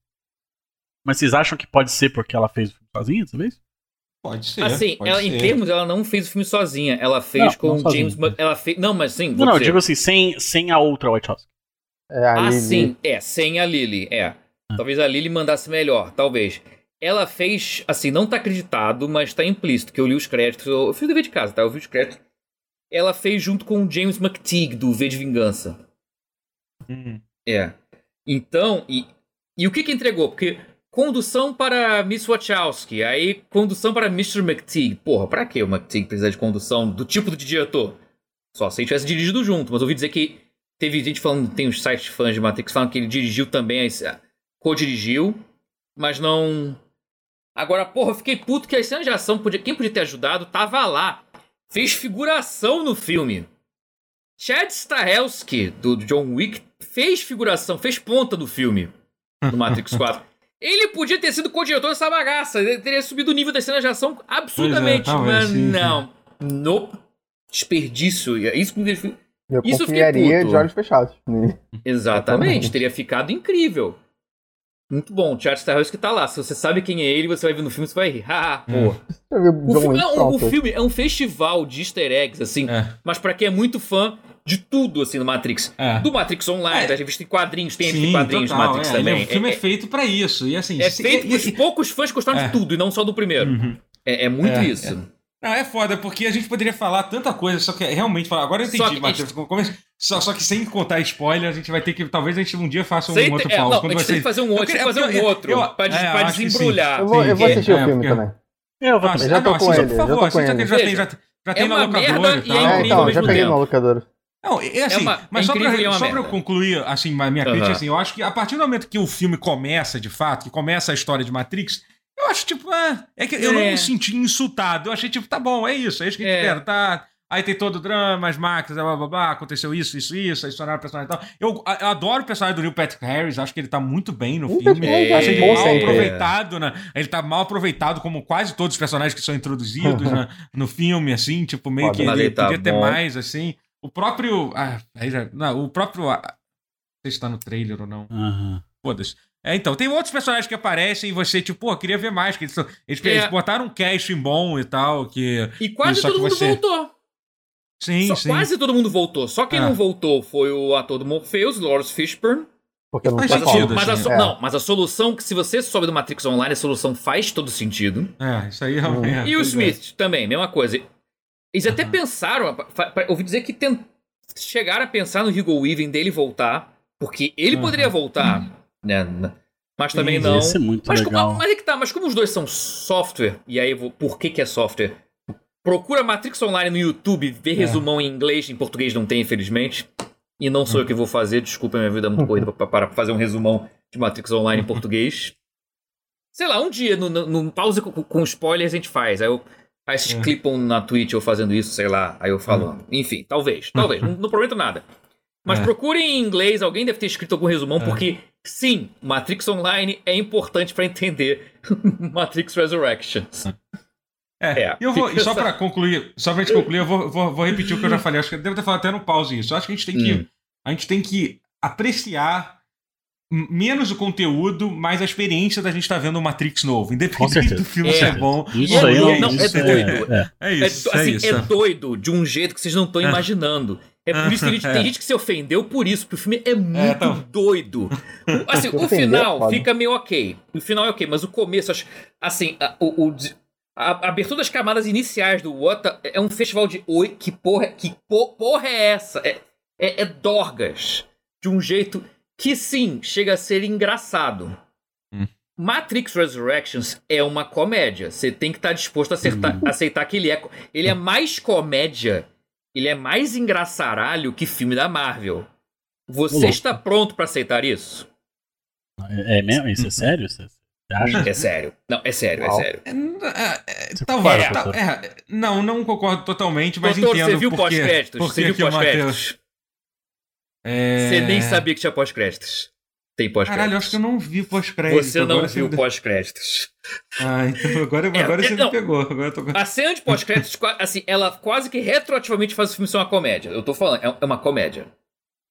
Mas vocês acham que pode ser porque ela fez o filme sozinha, talvez? Pode ser. Assim, pode ela, ser. em termos, ela não fez o filme sozinha. Ela fez não, com não James. Ela fez. Não, mas sim. Não, não, eu digo assim, sem, sem a outra Wachowski. É, ah, Lily. sim. É, sem a Lily. É. Ah. Talvez a Lily mandasse melhor, talvez. Ela fez, assim, não tá acreditado, mas tá implícito, que eu li os créditos. Eu, eu fiz o dever de casa, tá? Eu vi os créditos. Ela fez junto com o James McTeague, do V de Vingança. Hum. É. Então, e, e o que que entregou? Porque Condução para Miss Wachowski, aí condução para Mr. McTeague. Porra, pra que o McTeague precisa de condução do tipo de diretor? Só se ele tivesse dirigido junto, mas ouvi dizer que teve gente falando, tem os sites fãs de Matrix falando que ele dirigiu também, co-dirigiu, mas não. Agora, porra, eu fiquei puto que a cena de ação, podia, quem podia ter ajudado, tava lá. Fez figuração no filme. Chad Stahelski, do John Wick, fez figuração, fez ponta no filme, no Matrix 4. Ele podia ter sido co-diretor dessa bagaça. Ele teria subido o nível das cenas de ação absurdamente. É, mas sim, não. Sim. No desperdício. É isso que me deixou. Eu isso confiaria de olhos fechados. Exatamente. teria ficado incrível. Muito bom. O Charles Starhouse que tá lá. Se você sabe quem é ele, você vai ver no filme, você vai rir. Ah, pô. O filme, é, o filme é um festival de easter eggs, assim. É. Mas para quem é muito fã, de tudo, assim, no Matrix. É. Do Matrix Online, é. da revista em quadrinhos, tem Sim, quadrinhos total, do Matrix é. também. o filme é, é, feito para isso. E assim, é feito e, e, poucos fãs gostaram de é. tudo, e não só do primeiro. Uhum. É, muito é, isso. Não, é foda, porque a gente poderia falar tanta coisa, só que realmente falar. Agora eu entendi, Matheus. Gente... Só, só que sem contar spoiler, a gente vai ter que. Talvez a gente um dia faça um sem outro pause. Não, a gente vocês... tem que fazer um outro, queria, fazer um outro. Eu, eu, pra, é, pra desembrulhar. Eu vou, eu vou assistir o filme também. Eu vou também. Já tô com ele. Por favor, ele já tem, já, já tem na locadora e tal. É, então, já peguei na locadora. Não, é assim, é uma, mas é só, pra, é só pra eu concluir assim, a minha uhum. crítica, assim, eu acho que a partir do momento que o filme começa, de fato, que começa a história de Matrix, eu acho, tipo, é, é que eu não me senti insultado. Eu achei, tipo, tá bom, é isso, é isso que a gente quer, tá? Aí tem todo o drama, as máquinas, blá blá blá, aconteceu isso, isso, isso, aí estouraram o personagem e tal. Eu, eu, adoro o personagem do Neil Patrick Harris, acho que ele tá muito bem no muito filme. Bem, acho ele mal aproveitado, né? Ele tá mal aproveitado, como quase todos os personagens que são introduzidos né, no filme, assim, tipo, meio Pode, que ele tá podia bom. ter mais, assim. O próprio. Ah, já, não, o próprio. Ah, não sei se tá no trailer ou não. Uhum. Foda-se. É, então, tem outros personagens que aparecem e você, tipo, pô, queria ver mais. Que eles, eles, é. eles botaram um casting bom e tal. Que, e quase todo mundo você... voltou. Sim, Só, sim. Quase todo mundo voltou. Só quem é. não voltou foi o ator do Morpheus, Lawrence Fishburne. Porque não mas, sentido, a, mas a, assim. é. Não, mas a solução, que se você sobe do Matrix Online, a solução faz todo sentido. É, isso aí realmente. Hum. E o Smith também, mesma coisa. Eles uhum. até pensaram, ouvi dizer que tent, chegaram a pensar no Hugo Weaving dele voltar, porque ele uhum. poderia voltar, né? Mas também não. Isso é muito mas, legal. Como, mas é que tá, mas como os dois são software, e aí vou, por que que é software? Procura Matrix Online no YouTube, vê é. resumão em inglês, em português não tem, infelizmente. E não sou uhum. eu que vou fazer, desculpa, minha vida é muito corrida para fazer um resumão de Matrix Online em português. Sei lá, um dia, no, no, no pause com, com spoilers, a gente faz. Aí eu Aí vocês é. clipam na Twitch eu fazendo isso, sei lá. Aí eu falo. É. Enfim, talvez. Talvez. não, não, prometo nada. Mas é. procurem em inglês, alguém deve ter escrito algum resumão, é. porque sim, Matrix Online é importante para entender Matrix Resurrections. É, é, eu vou, e só para concluir, só pra gente concluir, eu vou, vou, vou, repetir o que eu já falei. Acho que eu devo ter falado até no pause isso. Eu acho que a gente tem que, hum. a gente tem que apreciar menos o conteúdo, mais a experiência da gente estar tá vendo o Matrix novo, independente do filme é. ser bom. Isso aí não, não, é doido. É, é. é isso. É, assim, é, isso. é doido de um jeito que vocês não estão é. imaginando. É por isso que gente, tem gente que se ofendeu por isso, porque o filme é muito tá. doido. O, assim, o final fica meio ok. O final é ok, mas o começo, assim, a, o, o a, a abertura das camadas iniciais do What é um festival de oi, que porra, que porra é essa? É, é, é dorgas. De um jeito que sim, chega a ser engraçado. Hum. Matrix Resurrections é uma comédia. Você tem que estar tá disposto a acertar, uhum. aceitar que ele é. Ele é mais comédia, ele é mais engraçaralho que filme da Marvel. Você está pronto para aceitar isso? É, é mesmo? Isso é sério? Você acha? É sério. Não, é sério, é sério. É, é, é talvez. Tá, é, não, não concordo totalmente, mas Doutor, entendo. Você viu pós-créditos? Você viu pós-créditos? Você nem sabia que tinha pós-créditos. Tem pós-créditos. Caralho, acho que eu não vi pós-créditos. Você não viu pós-créditos. Ah, então agora, agora é, você não, me pegou. Agora tô... A cena de pós-créditos, assim, ela quase que retroativamente faz o filme ser uma comédia. Eu tô falando, é, uma comédia.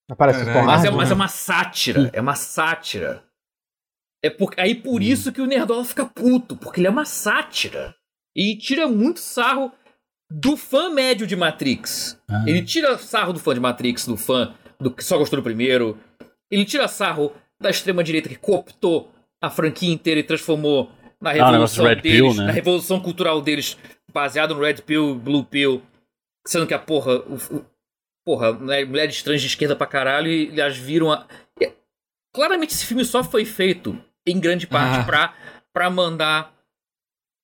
Aparece Caralho, mas, é, mas é uma sátira. É uma sátira. É por, aí por hum. isso que o Nerdola fica puto, porque ele é uma sátira. E tira muito sarro do fã médio de Matrix. Ah. Ele tira sarro do fã de Matrix, do fã do que só gostou do primeiro. Ele tira sarro da extrema-direita que cooptou a franquia inteira e transformou na ah, revolução ah, deles, Pill, né? na revolução cultural deles, baseado no Red Pill, Blue Pill, sendo que a porra, o, o, porra, né, mulheres trans de esquerda pra caralho e elas viram a... Claramente esse filme só foi feito, em grande parte, ah. pra, pra mandar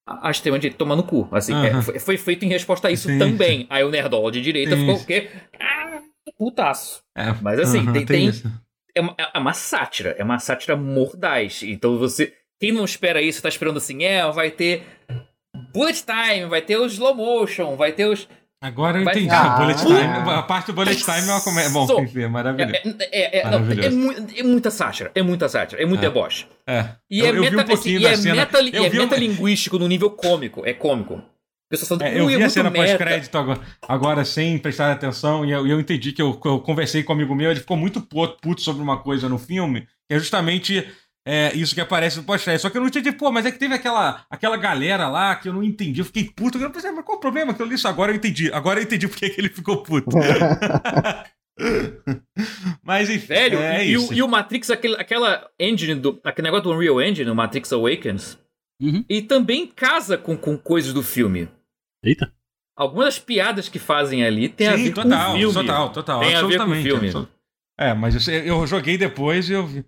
a, a extrema-direita tomar no cu. Assim, é, foi, foi, feito em resposta a isso Sim. também. Aí o Nerdola de direita Sim. ficou o quê? Ah, putaço. É. Mas assim, tem, tem, tem é uma, é uma sátira, é uma sátira mordaz. Então você. Quem não espera isso tá esperando assim, é, vai ter bullet time, vai ter o slow motion, vai ter os. Agora eu vai... entendi. Ah, bullet time, a parte do bullet time é uma comédia. Bom, so, enfim, é maravilhoso. É, é, é, não, é, mu é, muita sátira, é muita sátira, é muito é. deboche. É. E eu, é, meta, um assim, e é, meta, e é metalinguístico no nível cômico, é cômico. Falando, é, eu vi a cena pós-crédito agora, agora, sem prestar atenção e eu, eu entendi que eu, eu, conversei com um amigo meu, ele ficou muito puto sobre uma coisa no filme, que é justamente é, isso que aparece no pós-crédito. Só que eu não entendi, pô, mas é que teve aquela, aquela galera lá que eu não entendi, eu fiquei puto. Eu pensei, mas qual o problema que eu li isso agora? Eu entendi. Agora eu entendi porque que ele ficou puto. mas enfim. Velho, é e, isso. O, e o Matrix, aquele, aquela engine, do, aquele negócio do Unreal Engine, o Matrix Awakens. Uhum. E também casa com, com coisas do filme. Eita. Algumas das piadas que fazem ali tem Sim, a ver total, com o filme. Total, total, tem absolutamente. A ver com o filme. É, mas eu, eu joguei depois e eu vi.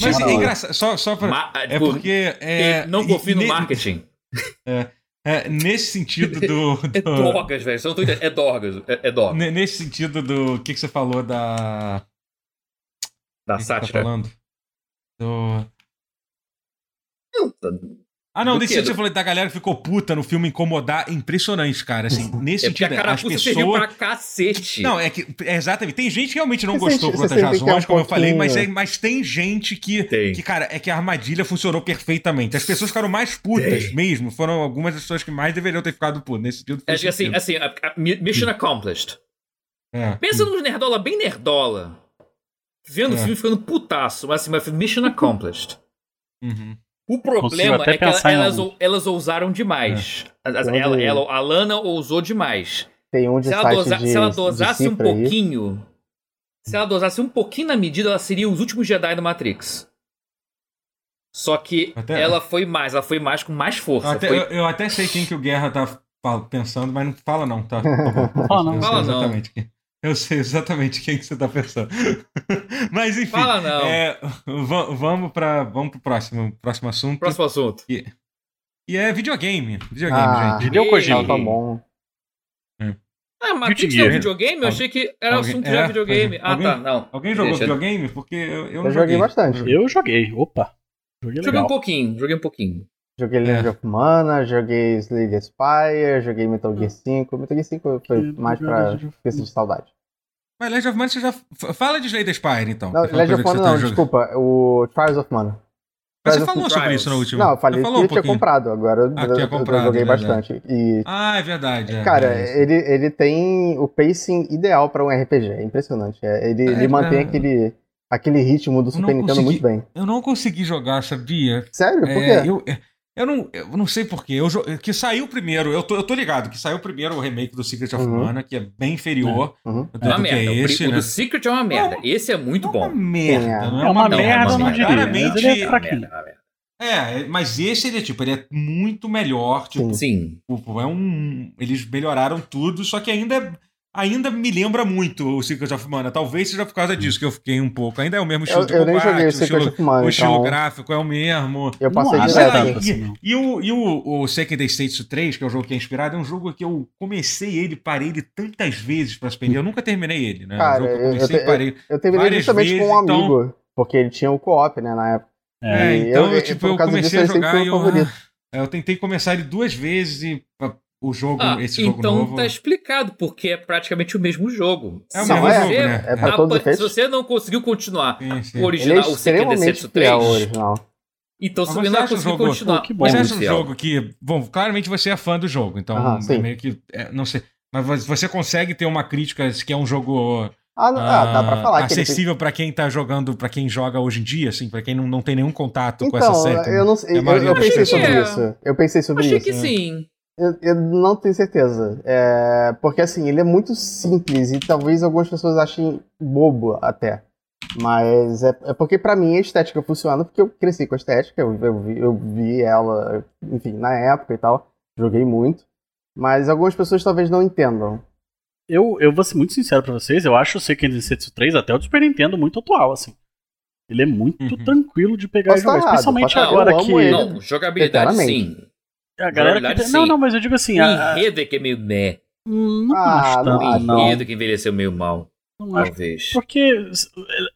Mas é engraçado, só, só pra. Ma é tipo, porque. É, não confio no marketing. É, é, nesse sentido do. do... é drogas, velho. É drogas. É, é drogas. Nesse sentido do. O que, que você falou da. Da sátira. Tá falando? Do. Ah, não, desse você falou da galera que ficou puta no filme incomodar. É impressionante, cara. Assim, nesse é sentido, a as pessoas. pra cacete. Não, é que. É exatamente. Tem gente que realmente não você gostou por outras razões, um como eu falei, mas, é, mas tem gente que. Tem. Que, cara, é que a armadilha funcionou perfeitamente. As pessoas ficaram mais putas tem. mesmo. Foram algumas das pessoas que mais deveriam ter ficado putas. Nesse sentido. Acho que assim, assim, a, a mission accomplished. É. Pensa nos nerdola bem nerdola. Vendo o filme ficando putaço, mas assim, mas mission accomplished. Uhum. O problema é que elas, elas ousaram demais. É. Ela, ela, a Lana ousou demais. Tem um de se, ela dosa, de, se ela dosasse um pouquinho. Aí. Se ela dosasse um pouquinho na medida, ela seria os últimos Jedi do Matrix. Só que até, ela foi mais, ela foi mais com mais força. Até, foi... eu, eu, até sei quem que o Guerra tá pensando, mas não fala não, tá? tá fala não, fala não. Exatamente. Eu sei exatamente quem que você tá pensando. Mas enfim. Fala não. É, vamos para vamos pro próximo, próximo assunto. Próximo assunto. E, e é videogame. Videogame, ah, gente. Deu Kojima. Tá bom. É. Ah, mas Guilty é um videogame? Eu achei que era Alguém, assunto é, já videogame. Ah, alguém, tá, não. Alguém jogou Deixa. videogame? Porque eu, eu, eu não joguei. joguei bastante. Eu joguei. Opa. Joguei, joguei um pouquinho, joguei um pouquinho. Joguei Legend é. of Mana, joguei Slade Spire, joguei Metal Gear 5. Metal Gear 5 foi mais pra esquecer de saudade. Mas Legend of Mana você já. Fala de Slade Spire, então. Não, Legend of Mana não, desculpa. O Trials of Mana. Mas você falou sobre isso no último. Não, eu falei que um tinha comprado, agora ah, eu, comprado, eu joguei é bastante. E, ah, é verdade. É, cara, é ele, ele tem o pacing ideal para um RPG, é impressionante. É, ele, ele é, mantém é. aquele, aquele ritmo do Super Nintendo muito bem. Eu não consegui jogar, sabia? Sério? Por quê? Eu, eu não, eu não sei porquê. Eu, que saiu primeiro, eu tô, eu tô ligado, que saiu primeiro o remake do Secret of uhum. Mana, que é bem inferior uhum. do, é uma merda. É esse, o, né? do Secret é uma merda. Não, esse é muito é bom. É uma merda, não é, é uma, uma merda, não diria. Claramente, é, é, mas esse ele é tipo, ele é muito melhor. Tipo, Sim. Tipo, é um, eles melhoraram tudo, só que ainda é ainda me lembra muito o Secret of Mana. Talvez seja por causa disso que eu fiquei um pouco. Ainda é o mesmo estilo eu, de combate, eu nem joguei o, Secret of Mana, o estilo então... gráfico é o mesmo. Eu passei não, direto. E, e, o, e o, o Second States 3, que é o jogo que é inspirado, é um jogo que eu comecei ele, parei ele tantas vezes pra Super Eu nunca terminei ele, né? Cara, eu, comecei, eu, parei eu, eu terminei justamente vezes, com um amigo, então... porque ele tinha o co-op, né, na época. É, então eu, tipo, eu comecei disso, a jogar e eu, eu tentei começar ele duas vezes e o jogo, ah, esse jogo então novo. tá explicado, porque é praticamente o mesmo jogo. É o mesmo é, jogo, né? É pra todos se você não conseguiu continuar sim, sim. o original, Ele é o extremamente 3, original. Então se você não conseguiu continuar. Pô, que bom, você acha um jogo que, bom, claramente você é fã do jogo, então ah, é meio que, é, não sei, mas você consegue ter uma crítica que é um jogo ah, não, ah, dá pra falar acessível que ele... para quem tá jogando, para quem joga hoje em dia, assim, para quem não, não tem nenhum contato então, com essa série. Eu, não, eu, eu, eu pensei sobre é. isso. Eu pensei sobre Achei isso. Achei que sim. Eu, eu, não tenho certeza. É, porque assim, ele é muito simples e talvez algumas pessoas achem bobo até. Mas é, é porque para mim a estética funciona porque eu cresci com a estética, eu, eu, vi, eu vi ela, enfim, na época e tal. Joguei muito. Mas algumas pessoas talvez não entendam. Eu, eu vou ser muito sincero pra vocês, eu acho o Seiken Densetsu 3 até o do Super Nintendo muito atual, assim. Ele é muito uhum. tranquilo de pegar Posso e jogar, errado, especialmente agora que... Ele. Não, jogabilidade sim. A galera que... Não, não, mas eu digo assim... O a... enredo é que é meio meh. Hum, não ah, acho tanto, não. O enredo que envelheceu meio mal. Não talvez. Acho. Porque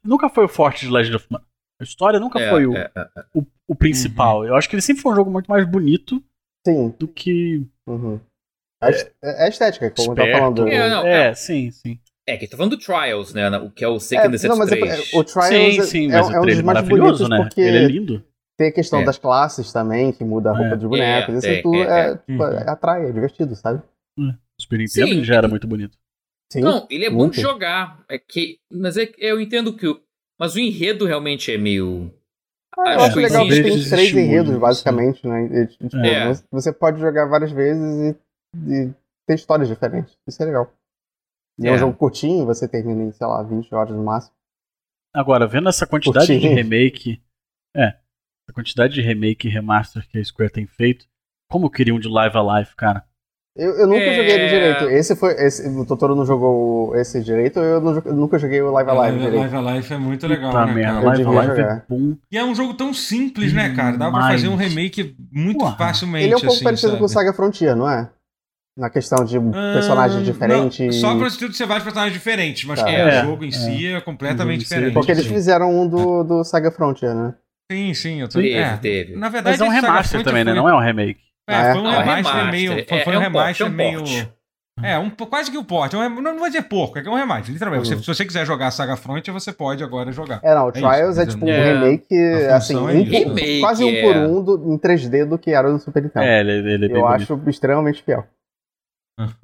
nunca foi o forte de Legend of Mana. A história nunca é, foi o, é, é, é. o, o, principal. Uhum. Eu acho que ele sempre foi um jogo muito mais bonito Sim. do que. Uhum. É, é, estética, como Esperto. tá falando. É, não, é, sim, sim. É, que tá falando do Trials, né? O que é o Second é, não, mas 3. É, o Trials sim, sim, é, é um dos mais bonitos né? porque ele é lindo. Tem a questão é. das classes também, que muda a roupa é. dos bonecos. isso é, tudo é, tipo, uhum. atrai, é divertido, sabe? O Super Nintendo já era muito bonito. Sim, não, ele é muito. bom de jogar. É que, mas é, eu entendo que. O, mas o enredo realmente é meio. Ah, eu acho legal que tem três enredos, basicamente, né? E, tipo, é. Você pode jogar várias vezes e, e ter histórias diferentes. Isso é legal. E é. é um jogo curtinho, você termina em, sei lá, 20 horas no máximo. Agora, vendo essa quantidade curtinho. de remake. É. A quantidade de remake e remaster que a Square tem feito. Como queriam de Live Alive, cara? Eu, eu nunca é... joguei ele direito. Esse foi. Esse, o Totoro não jogou esse direito, eu, não, eu nunca joguei o Live Alive direito. Live Alive é muito legal, Puta né, merda, Live Alive é bom. E é um jogo tão simples, né, cara? Dá pra fazer um remake muito Porra. facilmente. Ele é um pouco assim, parecido sabe? com o Saga Frontier, não é? Na questão de personagens uh, diferentes. Só para o você vai de personagens diferentes, mas tá. é, o jogo em é. si é completamente uhum, diferente. Porque eles fizeram um do, do Saga Frontier, né? Sim, sim, eu tô... Teve, é. teve. Na verdade, mas é um remaster também, né? Não é um remake. É, é, foi um remaster meio. Foi, é, foi um remaster é um meio. É, um, quase que o um porte. não, não vou dizer porco, é um remaster, literalmente. Uhum. Se, se, você quiser jogar a Saga Front, você pode agora jogar. É, não, o Trials é, tipo um remake, assim, um, remake, quase um por um do, em 3D do que era no Super Nintendo. É, ele, ele é bem Eu bonito. acho extremamente fiel.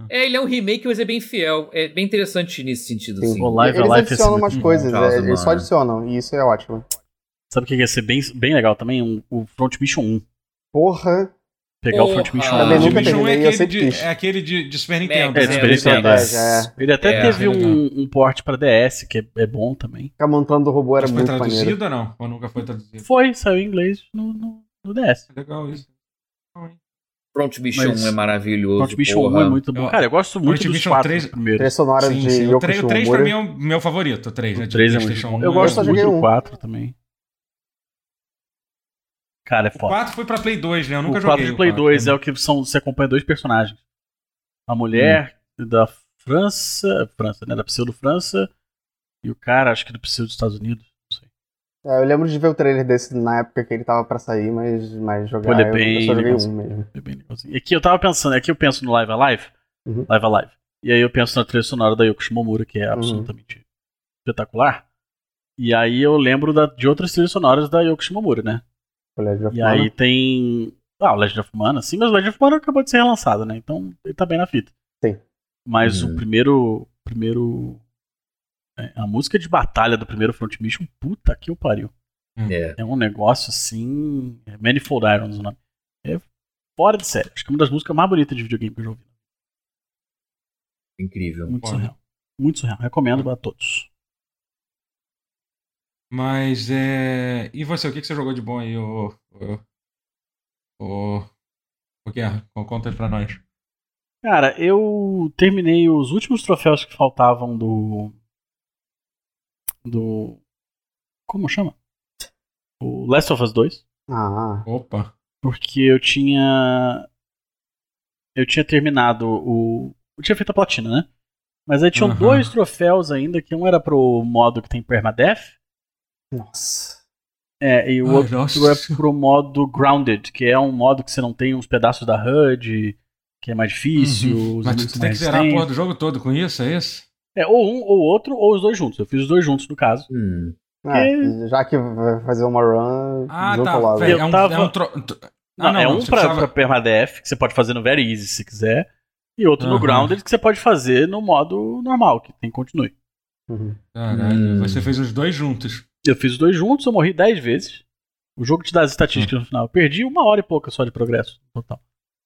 É, ele é um remake, mas é bem fiel. É bem interessante nesse sentido. Sim. Assim. O Live eles adicionam umas coisas, é, eles só adicionam, e isso é ótimo. Sabe o que ia ser bem, bem legal também? Um, o Front Mission 1. Porra! Pegar Porra. o Front Mission 1. Também nunca terminei, é aquele, de, é aquele de, de Super Nintendo. É, de Super Nintendo. É, é. Ele até é, teve um, um port pra DS, que é, é bom também. Ficar montando o robô era Mas muito foi traduzido maneiro. ou não? Ou nunca foi traduzido? Foi, saiu em inglês no, no, no DS. Legal isso. Front Mission Mas, é maravilhoso. Front Mission porra. 1 é muito bom. Cara, eu gosto muito Front dos Mission quatro 3, primeiros. Três sonoras sim, de sim. O 3, o 3 pra mim é o meu favorito. O 3, o 3 é, é muito bom. Eu gosto muito do 4 também. Cara, é foda. O 4 foi pra Play 2, né? Eu nunca o joguei. 4 de Play 2 é o que são, você acompanha dois personagens. A mulher hum. da França, França, né? Da pseudo França e o cara, acho que do pseudo dos Estados Unidos. Não sei. É, eu lembro de ver o trailer desse na época que ele tava pra sair, mas, mas jogar Pô, é bem, eu só joguei um mesmo. É bem legalzinho. E aqui eu tava pensando, aqui eu penso no Live Alive, uhum. Live Alive. E aí eu penso na trilha sonora da Yoko Shimomura, que é uhum. absolutamente uhum. espetacular. E aí eu lembro da, de outras trilhas sonoras da Yoko Shimomura, né? E Mana. aí tem. Ah, o Legend of Mana, sim, mas o Legend of Mana acabou de ser relançado, né? Então ele tá bem na fita. Sim. Mas uhum. o primeiro. primeiro é, a música de batalha do primeiro Front Mission, puta que o pariu. É. é um negócio assim. É Manifold Irons o nome. É fora de série. Acho que é uma das músicas mais bonitas de videogame que eu já ouvi. Incrível. Muito surreal. Muito surreal. Recomendo para todos. Mas é. E você, o que, que você jogou de bom aí, o. O. O, o Guerra? Conta aí pra nós. Cara, eu terminei os últimos troféus que faltavam do. Do. Como chama? O Last of Us 2. Ah. Opa. Porque eu tinha. Eu tinha terminado o. Eu tinha feito a platina, né? Mas aí tinham uhum. dois troféus ainda, que um era pro modo que tem permadeath. Nossa. É, e o Ai, outro nossa. é pro modo grounded, que é um modo que você não tem uns pedaços da HUD, que é mais difícil. Uhum. Mas tu tem que zerar a porra do jogo todo com isso, é isso? É, ou um, ou outro, ou os dois juntos. Eu fiz os dois juntos, no caso. Hum. É, já que vai fazer uma run, ah, tá. logo. É um, tava... é um, tro... ah, não, é um pra, precisava... pra permadeath, que você pode fazer no Very Easy se quiser, e outro uhum. no Grounded, que você pode fazer no modo normal, que tem continue. Uhum. Caralho, hum. você fez os dois juntos. Eu fiz os dois juntos, eu morri 10 vezes. O jogo te dá as estatísticas uhum. no final. Eu perdi uma hora e pouca só de progresso total.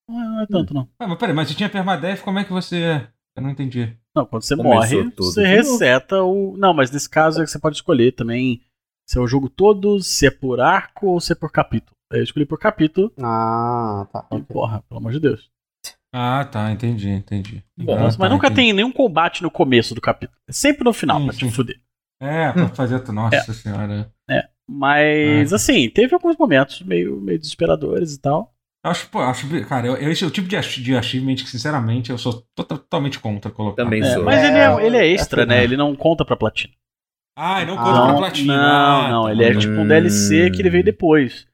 Não é, não é tanto, não. Ah, mas peraí, mas você tinha permadeath, como é que você. Eu não entendi. Não, quando você Começou morre, você reseta o. Não, mas nesse caso é que você pode escolher também se é o jogo todo, se é por arco ou se é por capítulo. Eu escolhi por capítulo. Ah, tá. E, porra, pelo amor de Deus. Ah, tá, entendi, entendi. Bom, ah, mas tá, nunca entendi. tem nenhum combate no começo do capítulo. É sempre no final, sim, pra te fuder. É, pra fazer. Nossa é. senhora. É. Mas, ah. assim, teve alguns momentos meio, meio desesperadores e tal. Acho, pô, acho, cara, eu, esse é o tipo de, de achievement que, sinceramente, eu sou totalmente contra colocar. Também é, sou. Mas ele é, ele é extra, né? Ele não conta pra platina. Ah, e não conta ah, pra platina. Não, ah, não, tá. ele é tipo um DLC que ele veio depois.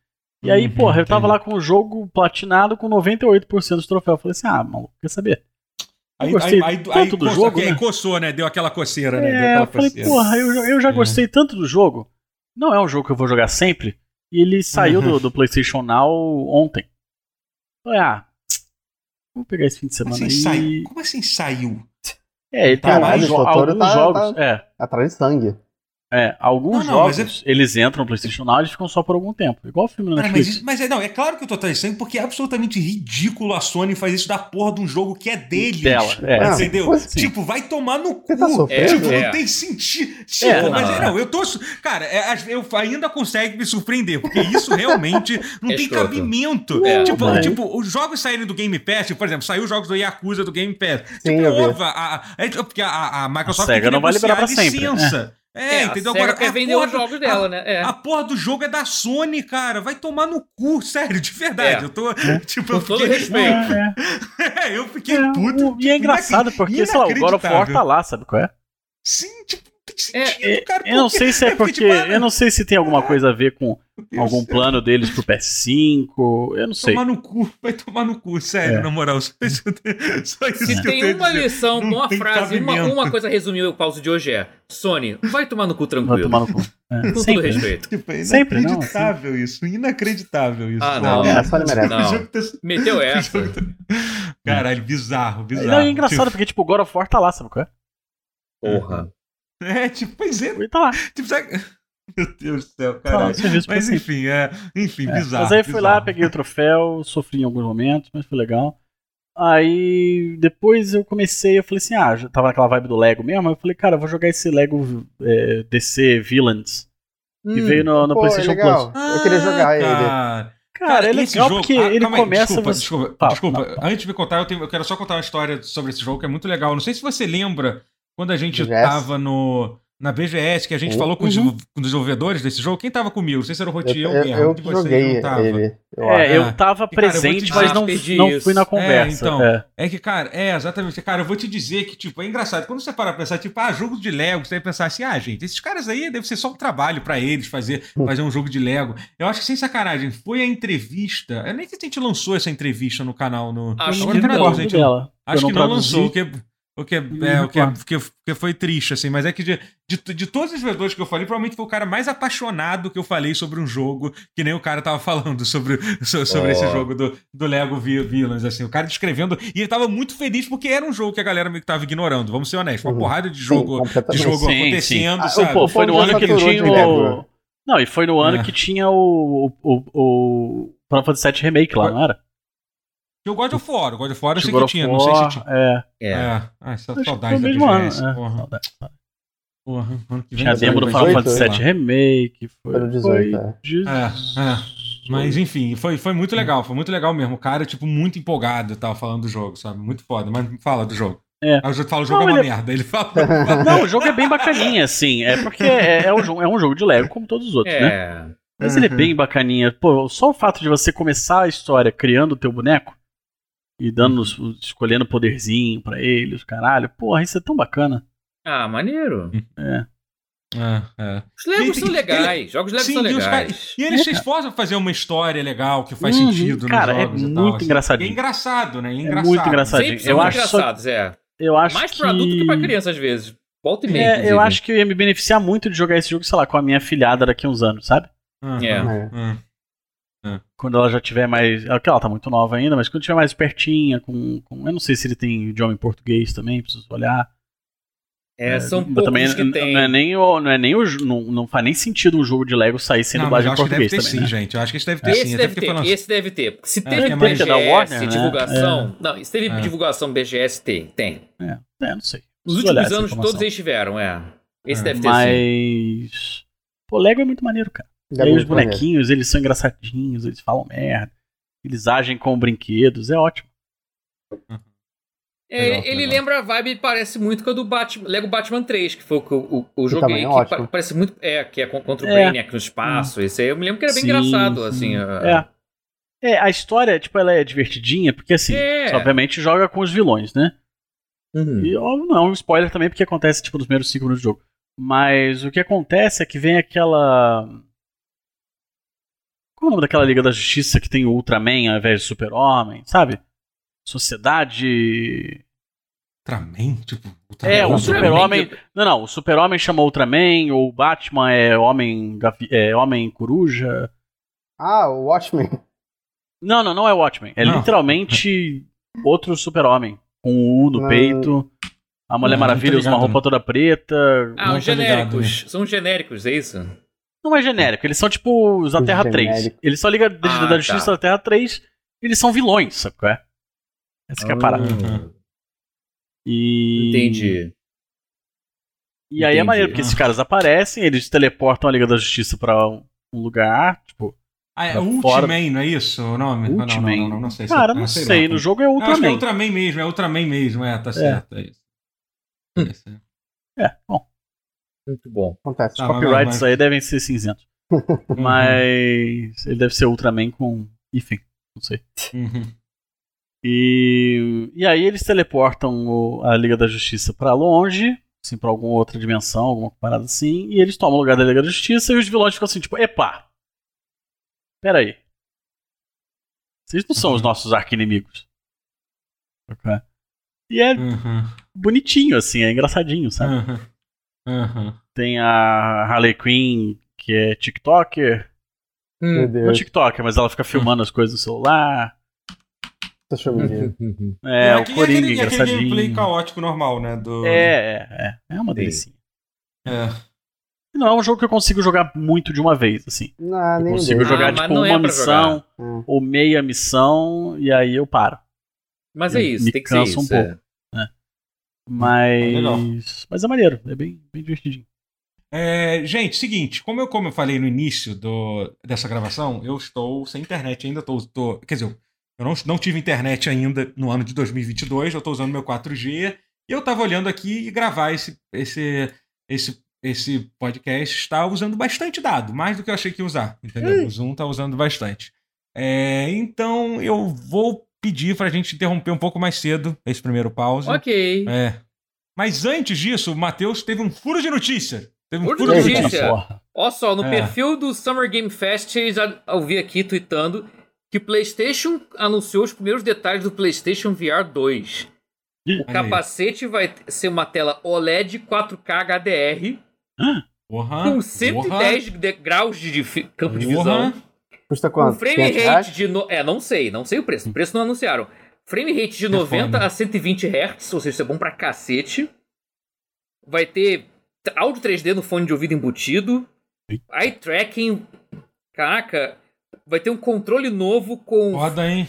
E aí, uhum, porra, eu tava lá com o jogo platinado com 98% dos troféus. Eu falei assim, ah, maluco, quer saber? Aí, gostei aí, tanto aí, do coçou, jogo. Né? coçou, né? Deu aquela coceira, é, né? Deu aquela eu falei, coceira. porra, eu, eu já é. gostei tanto do jogo. Não é um jogo que eu vou jogar sempre. E ele saiu uhum. do, do, PlayStation Now ontem. Falei, ah, vou pegar esse fim de semana Como assim, aí. Saiu? Como assim saiu? É, ele tem alguns, alguns tá, jogos. Tá é. Atrás de sangue. É, alguns não, não, jogos, é... eles entram no PlayStation Now e ficam só por algum tempo. Igual o filme na Netflix. Mas, mas, é, não, é claro que eu tô trazendo porque é absolutamente ridículo a Sony fazer isso da porra de um jogo que é deles. Dela, é. Ah, entendeu? Sim. Tipo, vai tomar no cu. Tá é, tipo, é. não tem sentido. Tipo, é, mas não, não, eu tô. Cara, é, eu ainda consegue me surpreender, porque isso realmente não é tem escroto. cabimento. É, tipo, mas... tipo, os jogos saírem do Game Pass, tipo, por exemplo, saiu os jogos do Yakuza do Game Pass. Sim, tipo, óbvio, a, a, porque a, a Microsoft a tem que não vai liberar pra licença. Sempre. É, é, entendeu? Agora, quer vender os jogos do, dela, a, né? É. A porra do jogo é da Sony, cara. Vai tomar no cu, sério, de verdade. É. Eu tô. É. Tipo, eu fiquei. respeito. É, eu fiquei puto. E é engraçado, porque, sei lá, o God of War tá lá, sabe qual é? Sim, tipo, sentido, é, cara. Eu não sei se é, é porque. tipo, ah, eu não sei se tem alguma coisa a ver com algum plano deles pro PS5. Eu não sei. Tomar no cu, vai tomar no cu, sério, é. na moral. Só isso, só isso se tem uma lição, uma frase, uma, uma, coisa resumiu o pausa de hoje é: Sony, vai tomar no cu tranquilo. Vai tomar no cu. É. Com todo respeito. Tipo, é inacreditável Sempre, isso. Inacreditável isso. Ah, não. É, Sony merece. Não. Meteu essa. Caralho, bizarro, bizarro. Não, é engraçado tipo... porque, tipo, o God of War tá lá, sabe qual é? Porra. É, tipo, pois é. Ele tá lá. Tipo, sabe... Meu Deus do céu, cara. Mas enfim, é, enfim, é. bizarro. Mas aí fui bizarro. lá, peguei o troféu, sofri em alguns momentos, mas foi legal. Aí depois eu comecei, eu falei assim, ah, já tava naquela vibe do Lego mesmo, eu falei, cara, eu vou jogar esse Lego é, DC Villains. Hum, que veio no, no pô, PlayStation é Plus. Ah, eu queria jogar cara. ele. Cara, cara, é legal jogo... porque ah, ele começa. Desculpa, você... desculpa, desculpa. Não, não. Antes de me contar, eu, tenho, eu, quero só contar uma história sobre esse jogo que é muito legal. Não sei se você lembra quando a gente tava no na BGS, que a gente uhum. falou com os, com os, desenvolvedores desse jogo. Quem tava comigo? Não sei se era o Rotier ou o Guerra. Eu, eu joguei não tava. ele. Eu é, eu tava e, presente, cara, eu mas não, não fui na conversa. É, então, é. é. que, cara, é, exatamente. Cara, eu vou te dizer que, tipo, é engraçado. Quando você para pra pensar, tipo, ah, jogos de Lego, você vai pensar assim, ah, gente, esses caras aí deve ser só um trabalho pra eles fazer, hum. fazer um jogo de Lego. Eu acho que, sem sacanagem, foi a entrevista. Eu nem sei se a gente lançou essa entrevista no canal. No, acho que não, a gente, dela. Acho que não lançou, porque o que, é, é, o, que, é, o, que, que foi triste, assim, mas é que de, de, de, todos os jogadores que eu falei, provavelmente foi o cara mais apaixonado que eu falei sobre um jogo, que nem o cara tava falando sobre, sobre oh. esse jogo do, do Lego Villains, assim, o cara descrevendo, e ele tava muito feliz porque era um jogo que a galera meio que tava ignorando, vamos ser honestos, uma uhum. porrada de jogo, sim, de jogo sim, acontecendo, sim. sabe? Ah, pô, foi no ano que tinha o... Não, e foi no ano é. que tinha o, o, o, o Final Fantasy VII Remake lá, não era? Tinha o God of War, o God of War eu sei que tinha, não sei se tinha. É. É. é. Ah, essa saudade da BGS, ano, porra. É. Porra, ano que vem. Tinha a demo do Final Fantasy VII Remake. Foi, foi no 18, foi, é. É, é. Mas enfim, foi, foi muito legal, foi muito legal mesmo. O cara, tipo, muito empolgado e tal, falando do jogo, sabe? Muito foda. Mas fala do jogo. É. Aí eu falo, o jogo não, é uma ele... É- merda. Ele fala. Não, o jogo é bem bacaninha, assim. É porque é, é, um, jogo, é um jogo de Lego como todos os outros, né? é. né? Mas uhum. ele é bem bacaninha. Pô, só o fato de você começar a história criando o teu boneco e dando, uhum. escolhendo poderzinho para ele, os caralho. Porra, isso é tão bacana. Ah, maneiro. É. É, é. Os Legos são legais, ele, jogos Legos sim, são legais. E, eles se esforçam pra fazer uma história legal que faz uhum, sentido cara, é muito tal, assim. engraçadinho. É engraçado, né? É, engraçado. é muito engraçadinho. Sempre eu acho engraçados, só... é. Eu acho Mais que... pra adulto que pra criança, às vezes. Volta e meia, é, Eu acho que eu ia me beneficiar muito de jogar esse jogo, sei lá, com a minha filhada daqui a uns anos, sabe? Uhum, é. é. Quando ela já tiver mais. Ela, ela tá muito nova ainda, mas quando tiver mais pertinha, com, com. Eu não sei se ele tem idioma em português também, preciso olhar. É, é, são poucos também, que tem. Não é nem o, não é nem o, não, não faz nem sentido um jogo de Lego sair sem dublagem em português também, sim, né? gente. Eu acho que esse deve ter esse sim. Deve ter, falando... Esse deve ter. Se é, teve é, BGS, da Warner, né? divulgação... Né? Não, se teve é. divulgação BGS, tem. Tem. É, é não sei. Nos últimos anos todos eles tiveram, é. Esse é. deve ter Mas... sim. Mas... Pô, Lego é muito maneiro, cara. E aí os bonequinhos, eles são engraçadinhos, eles falam merda. Eles agem com brinquedos, é ótimo. É, legal, ele legal. lembra a vibe, parece muito com a do Batman, Lego Batman 3, que foi o que eu, eu, joguei. É que parece muito. É, que é contra o é. Brainiac no espaço. Hum. Esse aí eu me lembro que era bem sim, engraçado, sim. assim. É. É, a história, tipo, ela é divertidinha, porque assim, é. obviamente joga com os vilões, né? Uhum. E ó, não é um spoiler também, porque acontece, tipo, nos primeiros 5 minutos do jogo. Mas o que acontece é que vem aquela. Qual é o nome daquela Liga da Justiça que tem o Ultraman ao invés de Super-Homem, sabe? Sociedade. Ultraman? Tipo, Ultraman. É, o Super-Homem. Não, não, o Super-Homem chama Ultraman, ou o Batman é Homem, é homem Coruja. Ah, o Watchmen. Não, não, não é Watchmen. É não. literalmente outro Super-Homem. Com o U no não. peito. A Mulher não, Maravilha usa uma roupa toda preta. Ah, os genéricos. Ligado, né? São genéricos, é isso? Não é genérico, eles são tipo os da Terra genérico. 3. Eles só ligam desde ah, da Justiça tá. da Terra 3. Eles são vilões, sabe qual é? Essa que é a parada. Uhum. E... Entendi. E aí é maneiro, porque esses caras aparecem, eles teleportam a Liga da Justiça pra um lugar, tipo. Ah, é Ultraman, não é isso o nome? Ultraman. Não, não, não, não, sei. Cara, não sei. sei. No jogo é Ultraman. Acho que é Ultraman mesmo, é Ultraman mesmo, é, tá é. certo. É isso. Hum. É, bom. Muito bom. Acontece. Os tá, copyrights mas... aí devem ser cinzentos. mas ele deve ser Ultraman com enfim, não sei. Uhum. E, e aí eles teleportam o, a Liga da Justiça para longe, assim, pra alguma outra dimensão, alguma parada assim, e eles tomam o lugar da Liga da Justiça e os vilões ficam assim, tipo, epa! Pera aí. Vocês não são os uhum. nossos arqui-inimigos. E é uhum. bonitinho, assim, é engraçadinho, sabe? Uhum. Uhum. Tem a Harley Quinn, que é TikToker. Hum. Não TikToker, mas ela fica filmando as coisas no celular. É, é, o Coringa, aquele, aquele gameplay caótico normal, né? Do... É, é, é. É uma delícia. É. Não é um jogo que eu consigo jogar muito de uma vez, assim. Não, eu consigo jogar, ah, tipo, uma é missão jogar. ou meia missão e aí eu paro. Mas é isso, tem que ser isso. um pouco. É. Mas. Mas é maneiro, é bem, bem divertidinho. É, gente, seguinte, como eu, como eu falei no início do, dessa gravação, eu estou sem internet ainda, tô, tô quer dizer, eu não, não tive internet ainda no ano de 2022, eu estou usando meu 4G. E eu estava olhando aqui e gravar esse, esse, esse, esse podcast está usando bastante dado, mais do que eu achei que ia usar. Entendeu? O Zoom está usando bastante. É, então eu vou pedir para a gente interromper um pouco mais cedo esse primeiro pause. Ok. É. Mas antes disso, o Matheus teve um furo de notícia. Teve um furo, furo de notícia. Olha só, no é. perfil do Summer Game Fest, já ouvi aqui tweetando que o PlayStation anunciou os primeiros detalhes do PlayStation VR 2. o capacete vai ser uma tela OLED 4K HDR com 110 graus de, campo de visão. Custa quanto? Um frame rate de. No... É, não sei, não sei o preço. O preço não anunciaram. Frame rate de 90 é a 120 Hz, ou seja, isso é bom pra cacete. Vai ter áudio 3D no fone de ouvido embutido. Eye tracking. Caraca, vai ter um controle novo com. Foda, hein?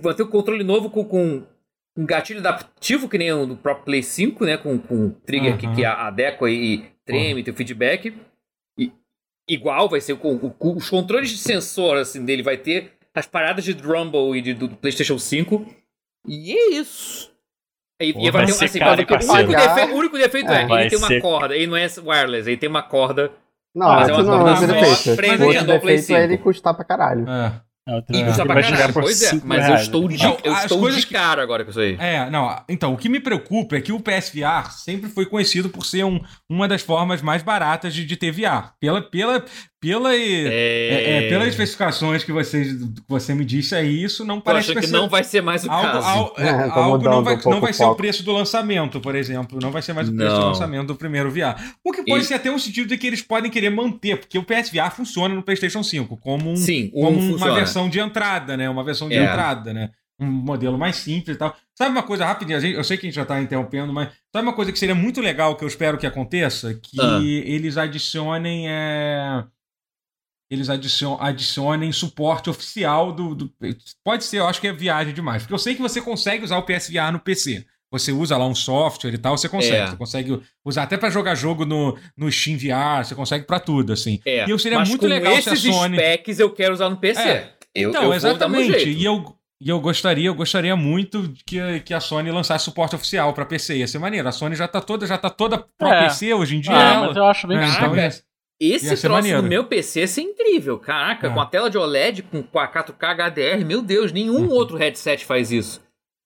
Vai ter um controle novo com, com um gatilho adaptivo, que nem o do próprio Play 5, né? Com, com trigger uhum. que, que adequa e treme, uhum. tem feedback. Igual, vai ser o, o, os controles de sensor assim, dele vai ter as paradas de Rumble e de, do PlayStation 5. E é isso. E, Pô, e vai ter, assim, cara, o, único defeito, o único defeito é, é ele tem uma ser... corda, ele não é wireless, ele tem uma corda. Não, ah, esse não é o defeito. O outro defeito é ele custar pra caralho. É. É, e custa pra caralho. Pois é, mas eu estou de, não, eu estou de cara agora com isso aí. É, não, então, o que me preocupa é que o PSVR sempre foi conhecido por ser um, uma das formas mais baratas de, de ter VR. Pela, pela, pela, é... É, é, pelas especificações que você, que você me disse aí, isso não parece que, que não vai ser mais o algo, caso. Algo, é, é algo não vai, um não vai ser o preço do lançamento, por exemplo. Não vai ser mais o preço não. do lançamento do primeiro VR. O que pode e... ser até um sentido de que eles podem querer manter, porque o PSVR funciona no PlayStation 5 como, um, Sim, um como uma versão de entrada, né? Uma versão de é. entrada, né? um modelo mais simples e tal. Sabe uma coisa rapidinha? Eu sei que a gente já está interrompendo, mas sabe uma coisa que seria muito legal que eu espero que aconteça? Que ah. eles adicionem é, eles adicionem suporte oficial do, do, Pode ser, eu acho que é viagem demais. Porque eu sei que você consegue usar o PSVR no PC. Você usa lá um software e tal, você consegue. É. Você consegue usar até para jogar jogo no, no Steam VR, você consegue para tudo, assim. É. E eu seria Mas muito legal esses se a Sony. specs eu quero usar no PC. É. Eu, então, eu exatamente. E eu, e eu gostaria, eu gostaria muito que, que a Sony lançasse suporte oficial para PC. Ia ser maneiro. A Sony já tá toda, já tá toda pro é. PC hoje em dia. Ah, ela, mas eu acho bem é, então, esse troço maneiro. no meu PC ia ser incrível. Caraca, é. com a tela de OLED, com a 4K HDR, meu Deus, nenhum uhum. outro headset faz isso.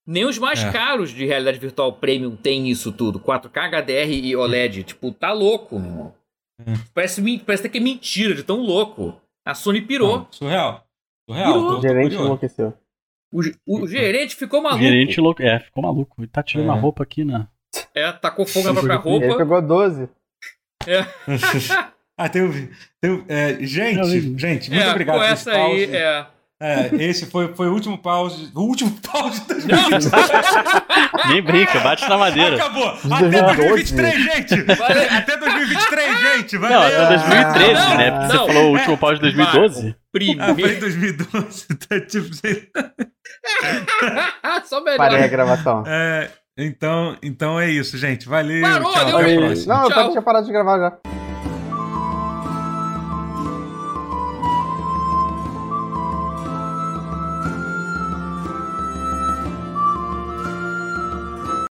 Nem os mais é. caros de realidade virtual premium tem isso tudo. 4K HDR e OLED. Tipo, tá louco, meu irmão. É. Parece, parece que é mentira de tão louco. A Sony pirou. Não, surreal. Surreal. Pirou. O gerente enlouqueceu. O, o, gerente ficou maluco. O gerente louco. É, ficou maluco. Ele tá tirando é. a roupa aqui, né? É, tacou fogo na própria roupa. Ele pegou 12. É. Ah, tem, tem é, gente, gente, muito é, obrigado por essa aí, é. É, esse foi, foi o último pause. O último pause de 2023. Nem brinca, bate na madeira. Acabou. Até 2023, gente. Valeu. Até 2023, gente. Valeu. Não, até 2013, não, né? Porque não, você falou o último pause de 2012. Primeiro. Ah, foi em 2012. Tá tipo. Só melhor. Parei a gravação. É, então, então é isso, gente. Valeu. Parou, tchau. Até Não, tchau. eu tinha parado de gravar já.